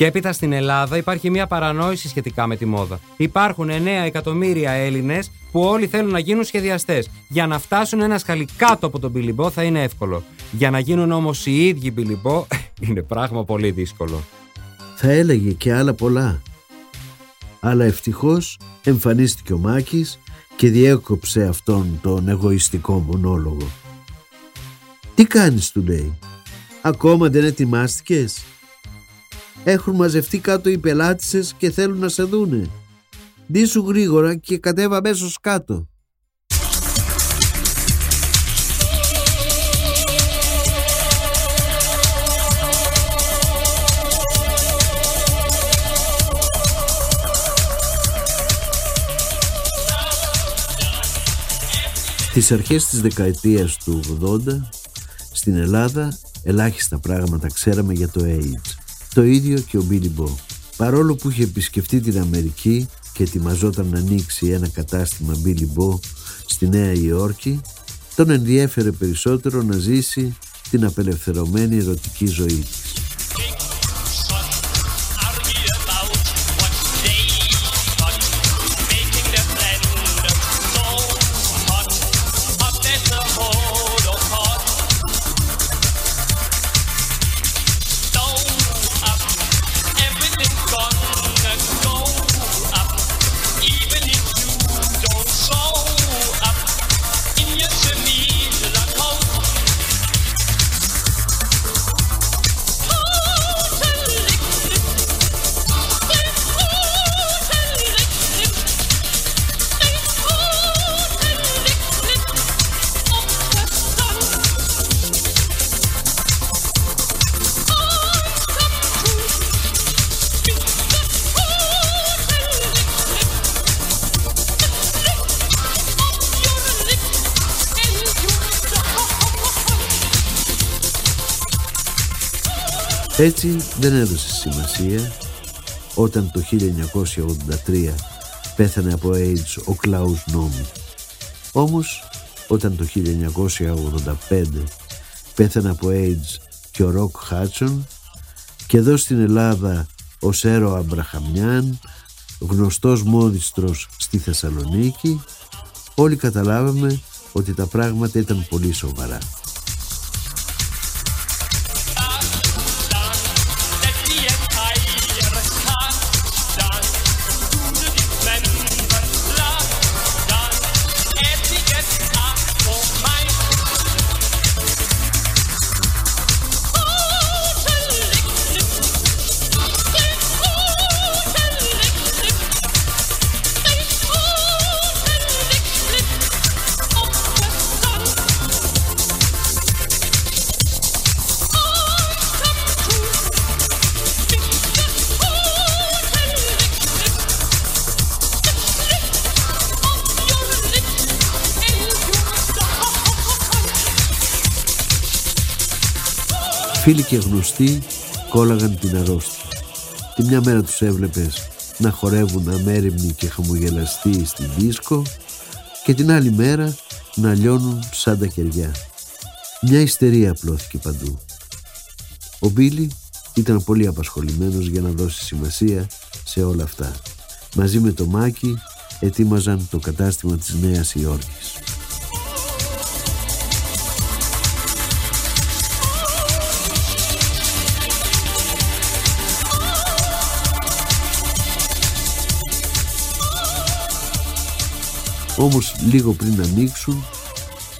Και έπειτα στην Ελλάδα υπάρχει μια παρανόηση σχετικά με τη μόδα. Υπάρχουν 9 εκατομμύρια Έλληνες που όλοι θέλουν να γίνουν σχεδιαστές. Για να φτάσουν ένα σκαλί κάτω από τον Μπιλιμπό θα είναι εύκολο. Για να γίνουν όμως οι ίδιοι Μπιλιμπό είναι πράγμα πολύ δύσκολο. Θα έλεγε και άλλα πολλά. Αλλά ευτυχώς εμφανίστηκε ο Μάκης και διέκοψε αυτόν τον εγωιστικό μονόλογο. «Τι κάνεις» του λέει. «Ακόμα δεν ετοιμάστηκες» Έχουν μαζευτεί κάτω οι πελάτησες και θέλουν να σε δούνε. Ντύσου γρήγορα και κατέβα αμέσως κάτω. Στις αρχές της δεκαετίας του 80 στην Ελλάδα ελάχιστα πράγματα ξέραμε για το AIDS. Το ίδιο και ο Μπίλι Μπο. Παρόλο που είχε επισκεφτεί την Αμερική και ετοιμαζόταν να ανοίξει ένα κατάστημα Billy Bo στη Νέα Υόρκη, τον ενδιέφερε περισσότερο να ζήσει την απελευθερωμένη ερωτική ζωή της. Έτσι δεν έδωσε σημασία όταν το 1983 πέθανε από AIDS ο Κλάους Νόμι. Όμως όταν το 1985 πέθανε από AIDS και ο Ροκ Χάτσον και εδώ στην Ελλάδα ο Σέρο Αμπραχαμιάν γνωστός μόδιστρος στη Θεσσαλονίκη όλοι καταλάβαμε ότι τα πράγματα ήταν πολύ σοβαρά. Φίλοι και γνωστοί κόλλαγαν την αρρώστια. Τη μια μέρα τους έβλεπες να χορεύουν αμέριμνοι και χαμογελαστοί στη δίσκο και την άλλη μέρα να λιώνουν σαν τα κεριά. Μια ιστερία απλώθηκε παντού. Ο Μπίλι ήταν πολύ απασχολημένος για να δώσει σημασία σε όλα αυτά. Μαζί με το Μάκη ετοίμαζαν το κατάστημα της Νέας Υόρκης. Όμως λίγο πριν ανοίξουν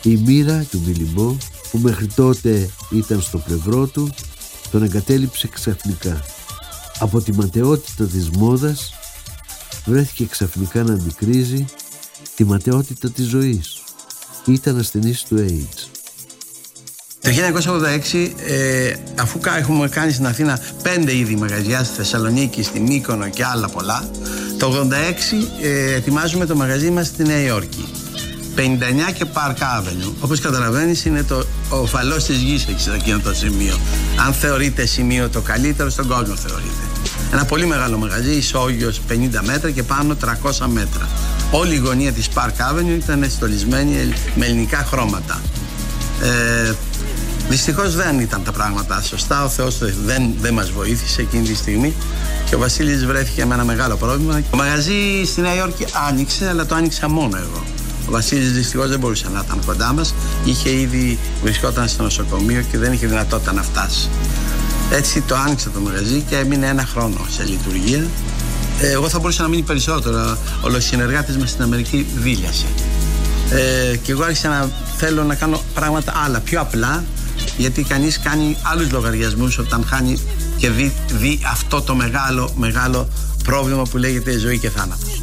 η μοίρα του Μπιλιμπό που μέχρι τότε ήταν στο πλευρό του τον εγκατέλειψε ξαφνικά. Από τη ματαιότητα της μόδας βρέθηκε ξαφνικά να αντικρίζει τη ματαιότητα της ζωής. Ήταν ασθενής του AIDS. Το 1986, ε, αφού κα- έχουμε κάνει στην Αθήνα πέντε είδη μαγαζιάς στη Θεσσαλονίκη, στη Μύκονο και άλλα πολλά, το 86 ε, ετοιμάζουμε το μαγαζί μας στη Νέα Υόρκη. 59 και Park Avenue. Όπως καταλαβαίνεις είναι το ο φαλός της γης εκεί σε εκείνο το σημείο. Αν θεωρείται σημείο το καλύτερο στον κόσμο θεωρείται. Ένα πολύ μεγάλο μαγαζί, ισόγειος 50 μέτρα και πάνω 300 μέτρα. Όλη η γωνία της Park Avenue ήταν στολισμένη με ελληνικά χρώματα. Ε, Δυστυχώς δεν ήταν τα πράγματα σωστά. Ο Θεός δεν, δεν μας βοήθησε εκείνη τη στιγμή και ο Βασίλης βρέθηκε με ένα μεγάλο πρόβλημα. Το μαγαζί στη Νέα Υόρκη άνοιξε, αλλά το άνοιξα μόνο εγώ. Ο Βασίλης δυστυχώς δεν μπορούσε να ήταν κοντά μας. Είχε ήδη βρισκόταν στο νοσοκομείο και δεν είχε δυνατότητα να φτάσει. Έτσι το άνοιξε το μαγαζί και έμεινε ένα χρόνο σε λειτουργία. Ε, Εγώ θα μπορούσα να μείνει περισσότερο. Ο συνεργάτη μας στην Αμερική δίλιασε. Ε, και εγώ άρχισα να θέλω να κάνω πράγματα άλλα, πιο απλά, γιατί κανείς κάνει άλλους λογαριασμούς όταν χάνει και δει, δει αυτό το μεγάλο, μεγάλο πρόβλημα που λέγεται ζωή και θάνατος.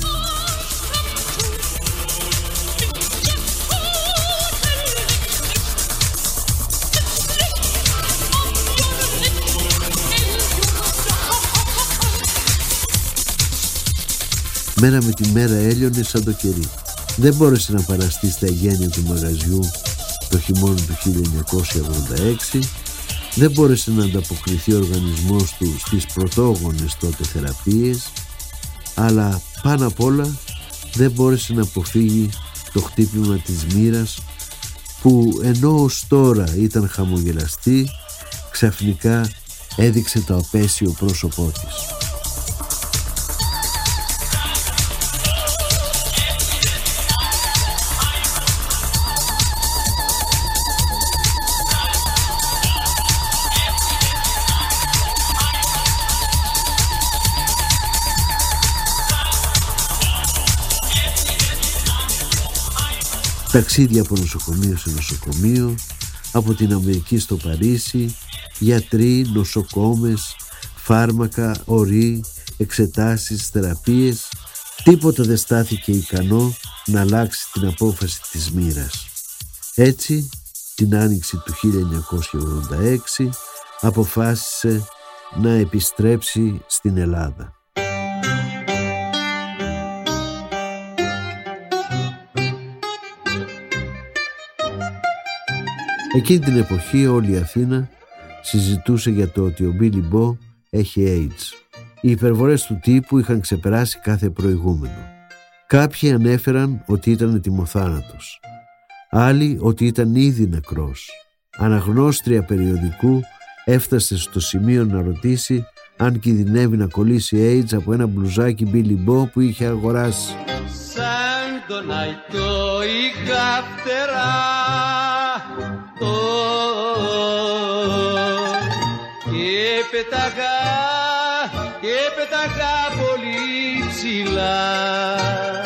Μέρα με τη μέρα έλειωνε σαν το κερί. Δεν μπόρεσε να παραστεί στα εγγένεια του μαγαζιού το χειμώνα του 1986 δεν μπόρεσε να ανταποκριθεί ο οργανισμός του στις πρωτόγονες τότε θεραπείες αλλά πάνω απ' όλα δεν μπόρεσε να αποφύγει το χτύπημα της μοίρας που ενώ ως τώρα ήταν χαμογελαστή ξαφνικά έδειξε το απέσιο πρόσωπό της. Ταξίδια από νοσοκομείο σε νοσοκομείο, από την Αμερική στο Παρίσι, γιατροί, νοσοκόμες, φάρμακα, ορί, εξετάσεις, θεραπείες, τίποτα δεν στάθηκε ικανό να αλλάξει την απόφαση της μοίρας. Έτσι, την άνοιξη του 1986 αποφάσισε να επιστρέψει στην Ελλάδα. Εκείνη την εποχή όλη η Αθήνα συζητούσε για το ότι ο Μπίλι Μπό έχει AIDS. Οι υπερβολές του τύπου είχαν ξεπεράσει κάθε προηγούμενο. Κάποιοι ανέφεραν ότι ήταν ετοιμοθάνατος. Άλλοι ότι ήταν ήδη νεκρός. Αναγνώστρια περιοδικού έφτασε στο σημείο να ρωτήσει αν κινδυνεύει να κολλήσει AIDS από ένα μπλουζάκι Billy Bo που είχε αγοράσει. Σαν τον αϊτό είχα φτερά και πεταγά και πεταγά πολύ ψηλά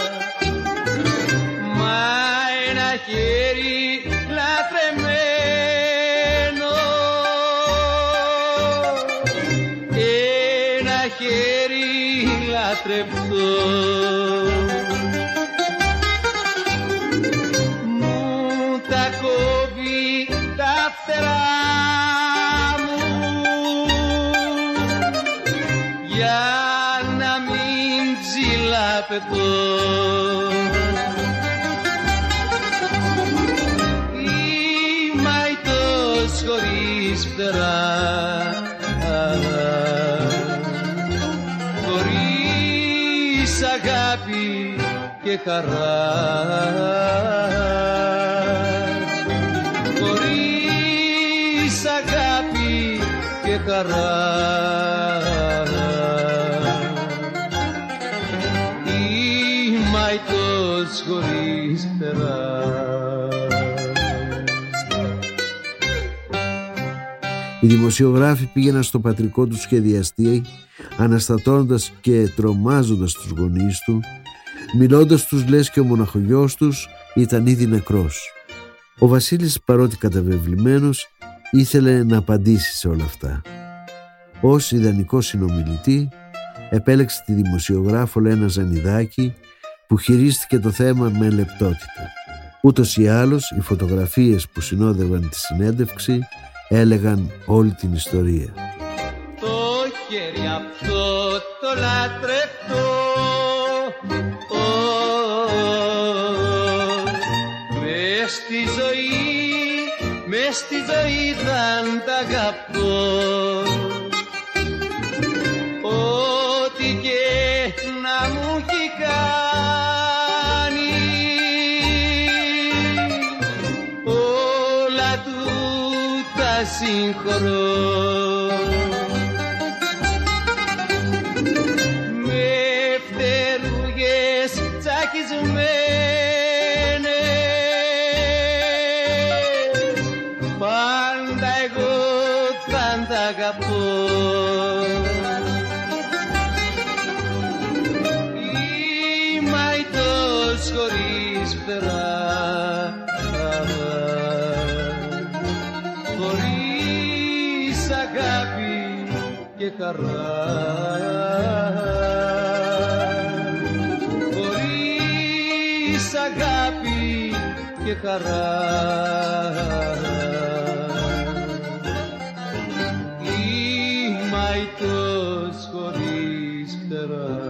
και χαρά. Χωρίς αγάπη και χαρά. Η μαϊτός χωρίς φτερά. Οι δημοσιογράφοι πήγαιναν στο πατρικό τους σχεδιαστή αναστατώνοντας και τρομάζοντας τους γονείς του μιλώντας τους λες και ο μοναχογιός τους ήταν ήδη νεκρός. Ο Βασίλης παρότι καταβεβλημένος ήθελε να απαντήσει σε όλα αυτά. Ως ιδανικός συνομιλητή επέλεξε τη δημοσιογράφο Λένα Ζανιδάκη που χειρίστηκε το θέμα με λεπτότητα. Ούτως ή άλλως οι φωτογραφίες που συνόδευαν τη συνέντευξη έλεγαν όλη την ιστορία. το χέρι αυτό το λατρευτό μες στη ζωή θα τα αγαπώ. Ό,τι και να μου έχει κάνει όλα του τα συγχωρώ χαρά. Χωρίς αγάπη και χαρά. Η μαϊτός χωρίς φτερά.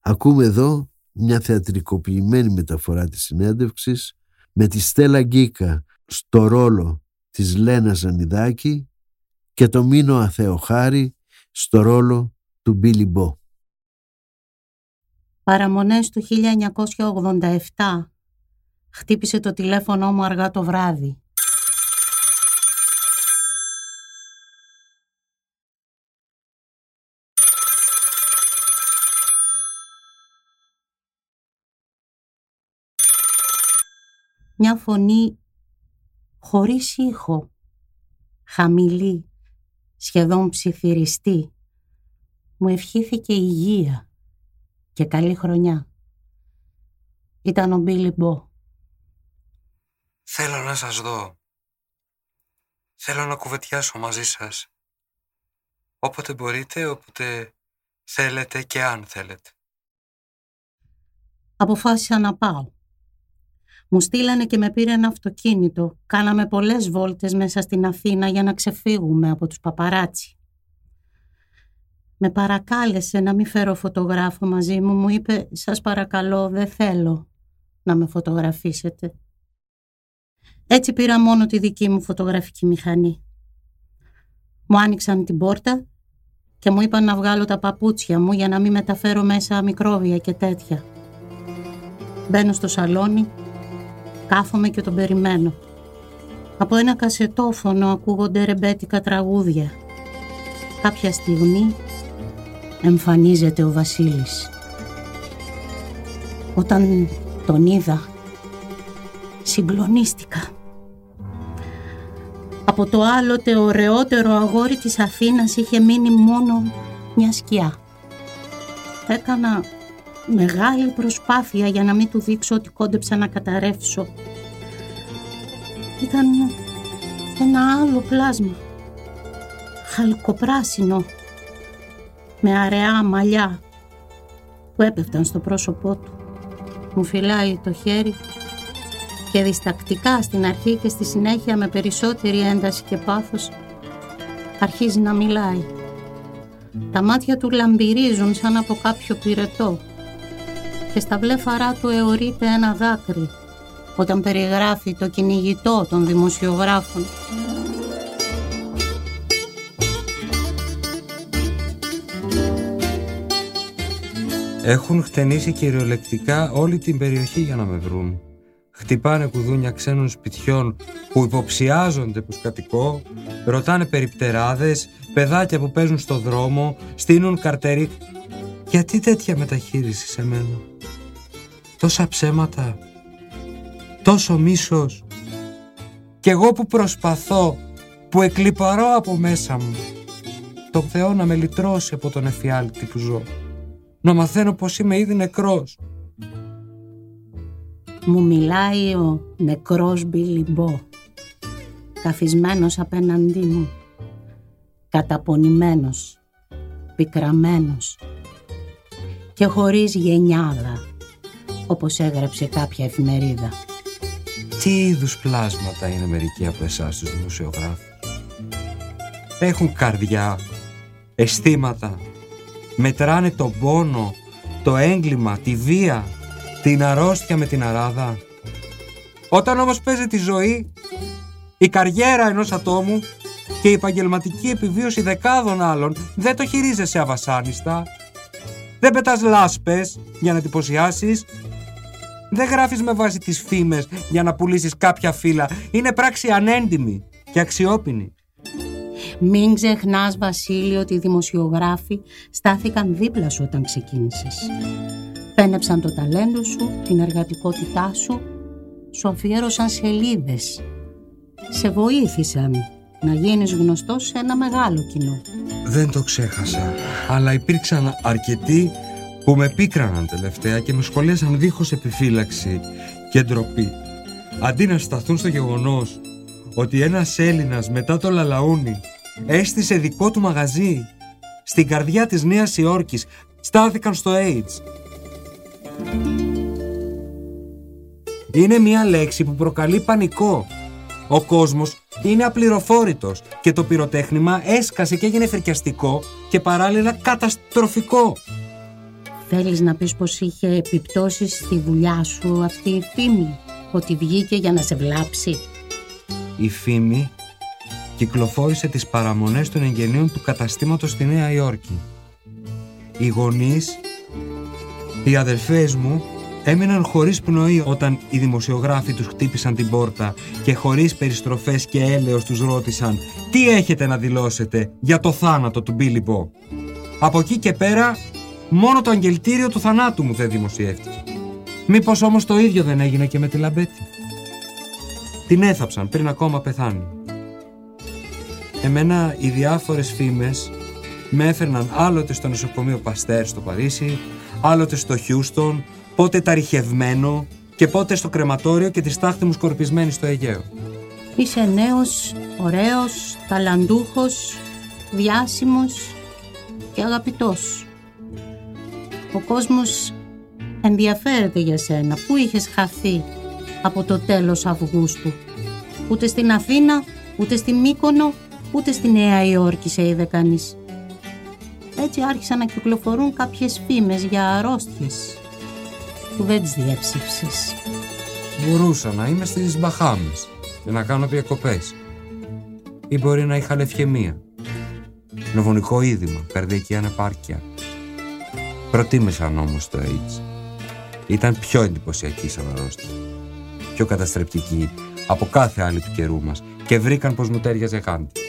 Ακούμε εδώ μια θεατρικοποιημένη μεταφορά της συνέντευξης με τη Στέλλα Γκίκα στο ρόλο της Λένα Ζανιδάκη και το Μίνο Αθεοχάρη στο ρόλο του Μπίλι Μπό. Παραμονές του 1987 χτύπησε το τηλέφωνο μου αργά το βράδυ. Μια φωνή χωρίς ήχο, χαμηλή, σχεδόν ψιθυριστή, μου ευχήθηκε υγεία και καλή χρονιά. Ήταν ο Μπίλι Μπό. Θέλω να σας δω. Θέλω να κουβεντιάσω μαζί σας. Όποτε μπορείτε, όποτε θέλετε και αν θέλετε. Αποφάσισα να πάω. Μου στείλανε και με πήρε ένα αυτοκίνητο. Κάναμε πολλές βόλτες μέσα στην Αθήνα για να ξεφύγουμε από τους παπαράτσι. Με παρακάλεσε να μην φέρω φωτογράφο μαζί μου. Μου είπε, σας παρακαλώ, δεν θέλω να με φωτογραφίσετε. Έτσι πήρα μόνο τη δική μου φωτογραφική μηχανή. Μου άνοιξαν την πόρτα και μου είπαν να βγάλω τα παπούτσια μου για να μην μεταφέρω μέσα μικρόβια και τέτοια. Μπαίνω στο σαλόνι, κάθομαι και τον περιμένω. Από ένα κασετόφωνο ακούγονται ρεμπέτικα τραγούδια. Κάποια στιγμή εμφανίζεται ο Βασίλης. Όταν τον είδα, συγκλονίστηκα. Από το άλλοτε ωραιότερο αγόρι της Αθήνας είχε μείνει μόνο μια σκιά. Έκανα μεγάλη προσπάθεια για να μην του δείξω ότι κόντεψα να καταρρεύσω. Ήταν ένα άλλο πλάσμα, χαλκοπράσινο, με αραιά μαλλιά που έπεφταν στο πρόσωπό του. Μου φυλάει το χέρι και διστακτικά στην αρχή και στη συνέχεια με περισσότερη ένταση και πάθος αρχίζει να μιλάει. Τα μάτια του λαμπυρίζουν σαν από κάποιο πυρετό και στα βλέφαρά του αιωρείται ένα δάκρυ όταν περιγράφει το κυνηγητό των δημοσιογράφων. Έχουν χτενίσει κυριολεκτικά όλη την περιοχή για να με βρουν. Χτυπάνε κουδούνια ξένων σπιτιών που υποψιάζονται πως κατοικώ, ρωτάνε περιπτεράδες, παιδάκια που παίζουν στο δρόμο, στείνουν καρτερί. Γιατί τέτοια μεταχείριση σε μένα; Τόσα ψέματα, τόσο μίσος. Κι εγώ που προσπαθώ, που εκλυπαρώ από μέσα μου, το Θεό να με λυτρώσει από τον εφιάλτη που ζω. Να μαθαίνω πως είμαι ήδη νεκρός. Μου μιλάει ο νεκρός Μπιλιμπό, καθισμένος απέναντί μου, καταπονημένος, πικραμένος και χωρίς γενιάδα, όπως έγραψε κάποια εφημερίδα. Τι είδους πλάσματα είναι μερικοί από εσάς τους δημοσιογράφους. Έχουν καρδιά, αισθήματα, μετράνε τον πόνο, το έγκλημα, τη βία, την αρρώστια με την αράδα. Όταν όμως παίζει τη ζωή, η καριέρα ενός ατόμου και η επαγγελματική επιβίωση δεκάδων άλλων δεν το χειρίζεσαι αβασάνιστα. Δεν πετάς λάσπες για να εντυπωσιάσεις. Δεν γράφεις με βάση τις φήμες για να πουλήσεις κάποια φύλλα. Είναι πράξη ανέντιμη και αξιόπινη. Μην ξεχνάς Βασίλη ότι οι δημοσιογράφοι στάθηκαν δίπλα σου όταν ξεκίνησες. Πένεψαν το ταλέντο σου, την εργατικότητά σου, σου αφιέρωσαν σελίδες. Σε βοήθησαν να γίνεις γνωστός σε ένα μεγάλο κοινό. Δεν το ξέχασα, αλλά υπήρξαν αρκετοί που με πίκραναν τελευταία και με σχολίασαν δίχως επιφύλαξη και ντροπή. Αντί να σταθούν στο γεγονός ότι ένας Έλληνας μετά το Λαλαούνι έστησε δικό του μαγαζί στην καρδιά της Νέας Υόρκης, στάθηκαν στο AIDS. Είναι μια λέξη που προκαλεί πανικό. Ο κόσμος είναι απληροφόρητος και το πυροτέχνημα έσκασε και έγινε φρικιαστικό και παράλληλα καταστροφικό. Θέλεις να πεις πως είχε επιπτώσεις στη δουλειά σου αυτή η φήμη, ότι βγήκε για να σε βλάψει; Η φήμη κυκλοφόρησε τις παραμονές των εγγενείων του καταστήματος στη Νέα Υόρκη. Οι γονείς, οι αδερφές μου, έμειναν χωρίς πνοή όταν οι δημοσιογράφοι τους χτύπησαν την πόρτα και χωρίς περιστροφές και έλεος τους ρώτησαν «Τι έχετε να δηλώσετε για το θάνατο του Μπίλι Μπό». Από εκεί και πέρα, μόνο το αγγελτήριο του θανάτου μου δεν δημοσιεύτηκε. Μήπως όμως το ίδιο δεν έγινε και με τη Λαμπέτη. Την έθαψαν πριν ακόμα πεθάνει. Εμένα οι διάφορες φήμες με έφερναν άλλοτε στο νοσοκομείο Παστέρ στο Παρίσι, άλλοτε στο Χιούστον, πότε ταριχευμένο και πότε στο κρεματόριο και τη στάχτη μου σκορπισμένη στο Αιγαίο. Είσαι νέος, ωραίος, ταλαντούχος, διάσημος και αγαπητός. Ο κόσμος ενδιαφέρεται για σένα. Πού είχες χαθεί από το τέλος Αυγούστου; Ούτε στην Αθήνα, ούτε στη Μύκονο, ούτε στη Νέα Υόρκη σε είδε κανείς. Έτσι άρχισαν να κυκλοφορούν κάποιες φήμες για αρρώστιες που δεν τις διέψευσες. Μπορούσα να είμαι στις Μπαχάμες και να κάνω διακοπές. Ή μπορεί να είχα λευχαιμία. Νοβονικό είδημα, καρδιακή ανεπάρκεια. Προτίμησαν όμως το AIDS. Ήταν πιο εντυπωσιακή σαν αρρώστια. Πιο καταστρεπτική από κάθε άλλη του καιρού μας και βρήκαν πως μου τέριαζε γάντι.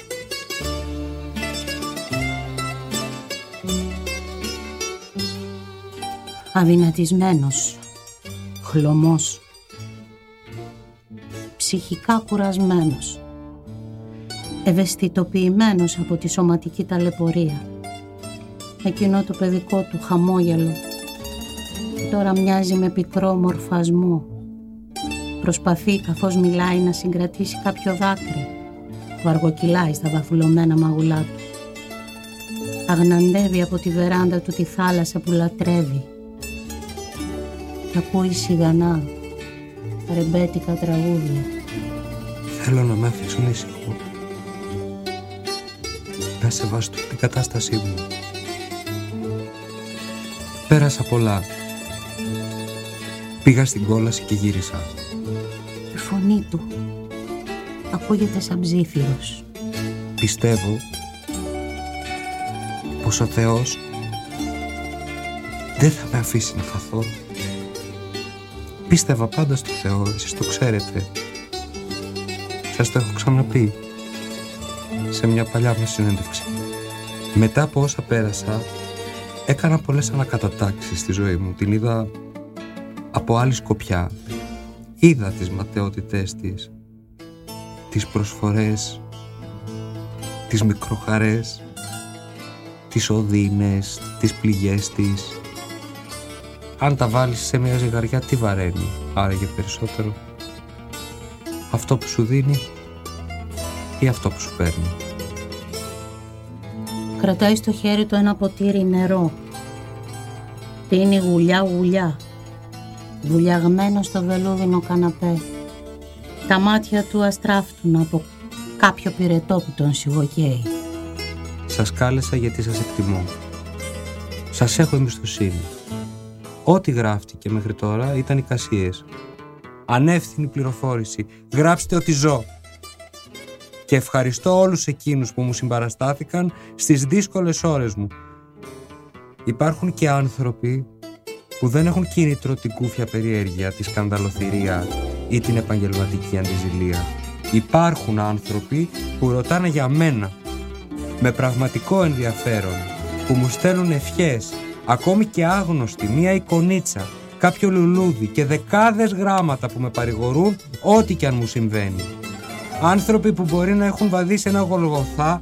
αδυνατισμένος, χλωμός, ψυχικά κουρασμένος, ευαισθητοποιημένος από τη σωματική ταλαιπωρία. Εκείνο το παιδικό του χαμόγελο τώρα μοιάζει με πικρό μορφασμό. Προσπαθεί καθώς μιλάει να συγκρατήσει κάποιο δάκρυ που αργοκυλάει στα βαθουλωμένα μαγουλά του. Αγναντεύει από τη βεράντα του τη θάλασσα που λατρεύει και ακούει σιγανά ρεμπέτικα τραγούδια. Θέλω να με αφήσουν ήσυχο. Να σεβαστούν την κατάστασή μου. Πέρασα πολλά. Πήγα στην κόλαση και γύρισα. φωνή του. Ακούγεται σαν ψήθυρος. Πιστεύω πως ο Θεός δεν θα με αφήσει να χαθώ. Πίστευα πάντα στο Θεό, εσείς το ξέρετε. Σας το έχω ξαναπεί σε μια παλιά μας συνέντευξη. Μετά από όσα πέρασα, έκανα πολλές ανακατατάξεις στη ζωή μου. Την είδα από άλλη σκοπιά. Είδα τις ματαιότητές της, τις προσφορές, τις μικροχαρές, τις οδύνες, τις πληγές της. Αν τα βάλεις σε μια ζυγαριά, τι βαραίνει, άραγε περισσότερο. Αυτό που σου δίνει ή αυτό που σου παίρνει. Κρατάει στο χέρι του ένα ποτήρι νερό. Πίνει γουλιά γουλιά. Βουλιαγμένο στο βελούδινο καναπέ. Τα μάτια του αστράφτουν από κάποιο πυρετό που τον σιγοκαίει. Σας κάλεσα γιατί σας εκτιμώ. Σας έχω εμπιστοσύνη. Ό,τι γράφτηκε μέχρι τώρα ήταν εικασίες. Ανεύθυνη πληροφόρηση. Γράψτε ότι ζω. Και ευχαριστώ όλους εκείνους που μου συμπαραστάθηκαν στις δύσκολες ώρες μου. Υπάρχουν και άνθρωποι που δεν έχουν κίνητρο την κούφια περιέργεια, τη σκανδαλοθυρία ή την επαγγελματική αντιζηλία. Υπάρχουν άνθρωποι που ρωτάνε για μένα με πραγματικό ενδιαφέρον, που μου στέλνουν ευχές, ακόμη και άγνωστοι, μία εικονίτσα, κάποιο λουλούδι και δεκάδες γράμματα που με παρηγορούν ό,τι και αν μου συμβαίνει. Άνθρωποι που μπορεί να έχουν βαδίσει ένα γολγοθά,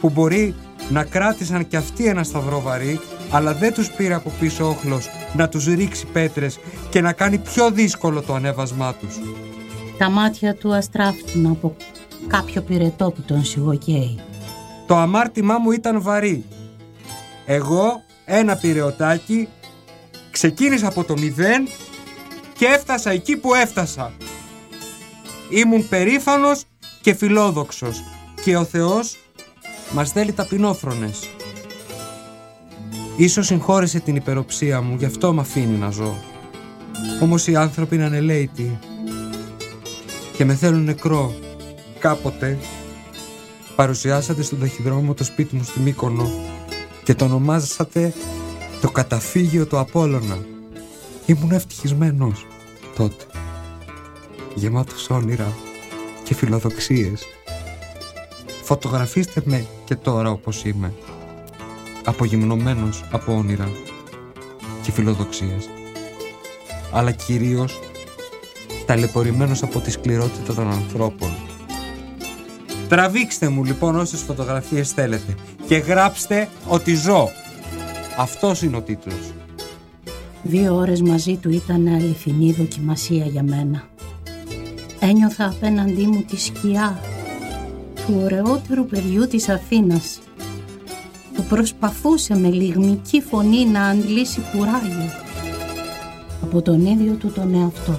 που μπορεί να κράτησαν κι αυτοί ένα σταυρό βαρύ, αλλά δεν τους πήρε από πίσω όχλος να τους ρίξει πέτρες και να κάνει πιο δύσκολο το ανέβασμά τους. Τα μάτια του αστράφτουν από κάποιο πυρετό που τον σιγοκαίει. Το αμάρτημά μου ήταν βαρύ. Εγώ, ένα πυρεωτάκι, ξεκίνησα από το μηδέν και έφτασα εκεί που έφτασα. Ήμουν περήφανος και φιλόδοξος και ο Θεός μας θέλει ταπεινόφρονες. Ίσως συγχώρεσε την υπεροψία μου, γι' αυτό με αφήνει να ζω. Όμως οι άνθρωποι είναι ανελαίητοι και με θέλουν νεκρό. Κάποτε παρουσιάσατε στον ταχυδρόμο το σπίτι μου στη Μύκονο και το ονομάζατε το καταφύγιο του Απόλλωνα. Ήμουν ευτυχισμένος τότε. Γεμάτος όνειρα και φιλοδοξίες. Φωτογραφίστε με και τώρα όπως είμαι. Απογυμνωμένος από όνειρα και φιλοδοξίες. Αλλά κυρίως ταλαιπωρημένος από τη σκληρότητα των ανθρώπων. Τραβήξτε μου λοιπόν όσες φωτογραφίες θέλετε και γράψτε ότι ζω. Αυτός είναι ο τίτλος. Δύο ώρες μαζί του ήταν αληθινή δοκιμασία για μένα. Ένιωθα απέναντί μου τη σκιά του ωραιότερου παιδιού της Αθήνας που προσπαθούσε με λιγμική φωνή να αντλήσει κουράγιο από τον ίδιο του τον εαυτό.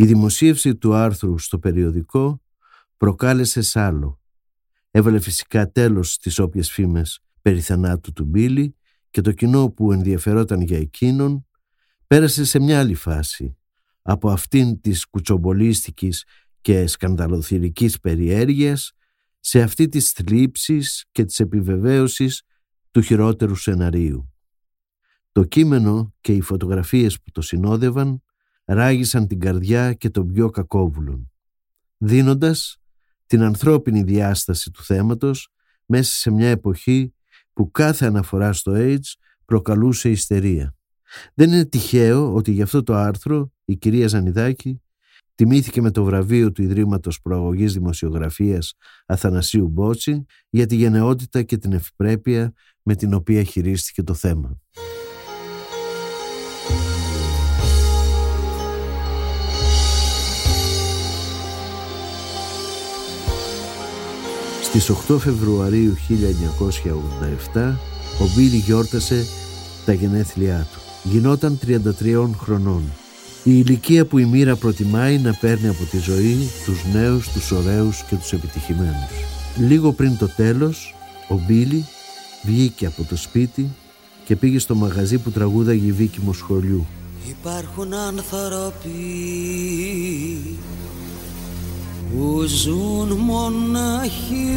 Η δημοσίευση του άρθρου στο περιοδικό προκάλεσε σάλο. Έβαλε φυσικά τέλος στις όποιες φήμες περί θανάτου του Μπίλι και το κοινό που ενδιαφερόταν για εκείνον πέρασε σε μια άλλη φάση από αυτήν της κουτσομπολίστικης και σκανδαλοθυρικής περιέργειας σε αυτή της θλίψης και της επιβεβαίωσης του χειρότερου σεναρίου. Το κείμενο και οι φωτογραφίες που το συνόδευαν ράγισαν την καρδιά και τον πιο κακόβουλον, δίνοντας την ανθρώπινη διάσταση του θέματος μέσα σε μια εποχή που κάθε αναφορά στο AIDS προκαλούσε ιστερία. Δεν είναι τυχαίο ότι γι' αυτό το άρθρο η κυρία Ζανιδάκη τιμήθηκε με το βραβείο του Ιδρύματος Προαγωγής Δημοσιογραφίας Αθανασίου Μπότσι για τη γενναιότητα και την ευπρέπεια με την οποία χειρίστηκε το θέμα. Στις 8 Φεβρουαρίου 1987 ο Μπίλι γιόρτασε τα γενέθλιά του. Γινόταν 33 χρονών. Η ηλικία που η μοίρα προτιμάει να παίρνει από τη ζωή τους νέους, τους ωραίους και τους επιτυχημένους. Λίγο πριν το τέλος, ο Μπίλι βγήκε από το σπίτι και πήγε στο μαγαζί που τραγούδαγε η Βίκη Μοσχολιού. Υπάρχουν άνθρωποι που ζουν μοναχοί.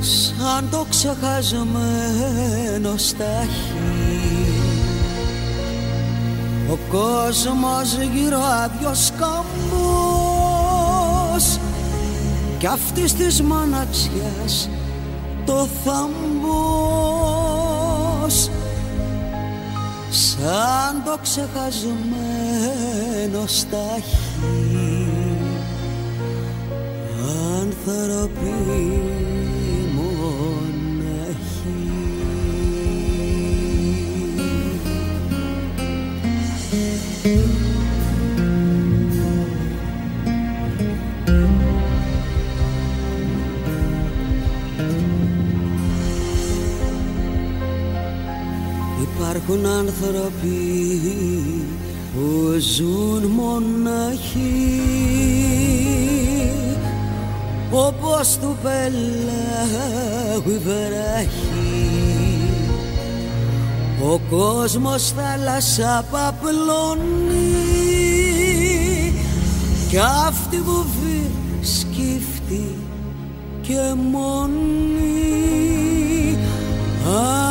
Σαν το ξεχασμένο στάχι ο κόσμος γύρω άδειος καμπός. Κι αυτής της μοναξιάς το θαμπός. Σαν το ξεχασμένο στάχι άνθρωποι Υπάρχουν άνθρωποι που ζουν μοναχοί όπως του πελάγου η βράχη ο κόσμος θάλασσα παπλώνει κι αυτή βουβή σκύφτη και μόνη.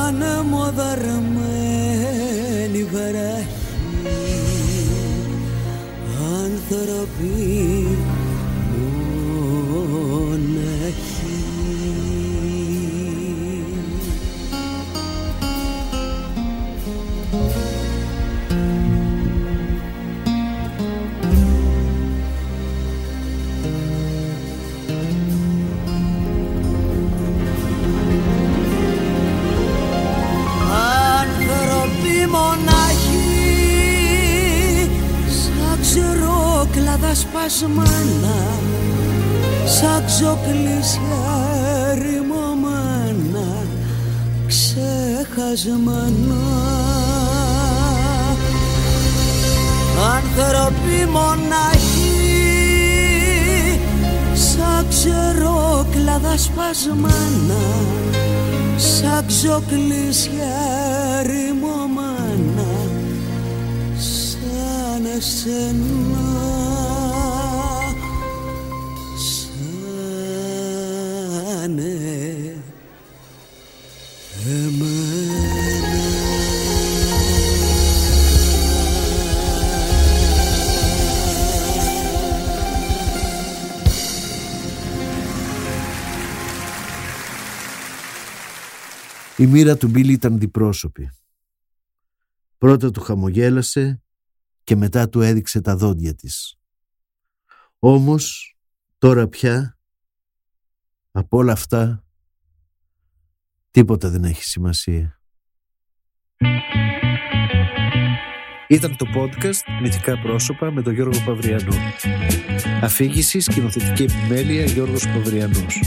Ανεμοδαρμένη βράχη άνθρωποι ξερόκλαδα σπασμένα Σαν ξοκλήσια ρημωμένα Ξεχασμένα Άνθρωποι μοναχοί Σαν ξερόκλαδα σπασμένα σαν ξοκλήσια ρημωμένα σαν εσένα Η μοίρα του Μπίλι ήταν διπρόσωπη. Πρώτα του χαμογέλασε και μετά του έδειξε τα δόντια της. Όμως τώρα πια από όλα αυτά τίποτα δεν έχει σημασία. Ήταν το podcast Μυθικά πρόσωπα με τον Γιώργο Παυριανό. Αφήγηση σκηνοθετική επιμέλεια Γιώργος Παυριανός.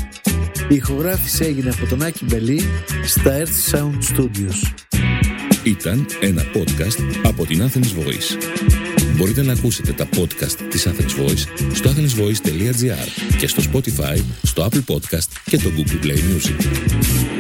Η ηχογράφηση έγινε από τον Άκη Μπελή στα Earth Sound Studios. Ήταν ένα podcast από την Athens Voice. Μπορείτε να ακούσετε τα podcast της Athens Voice στο athensvoice.gr και στο Spotify, στο Apple Podcast και το Google Play Music.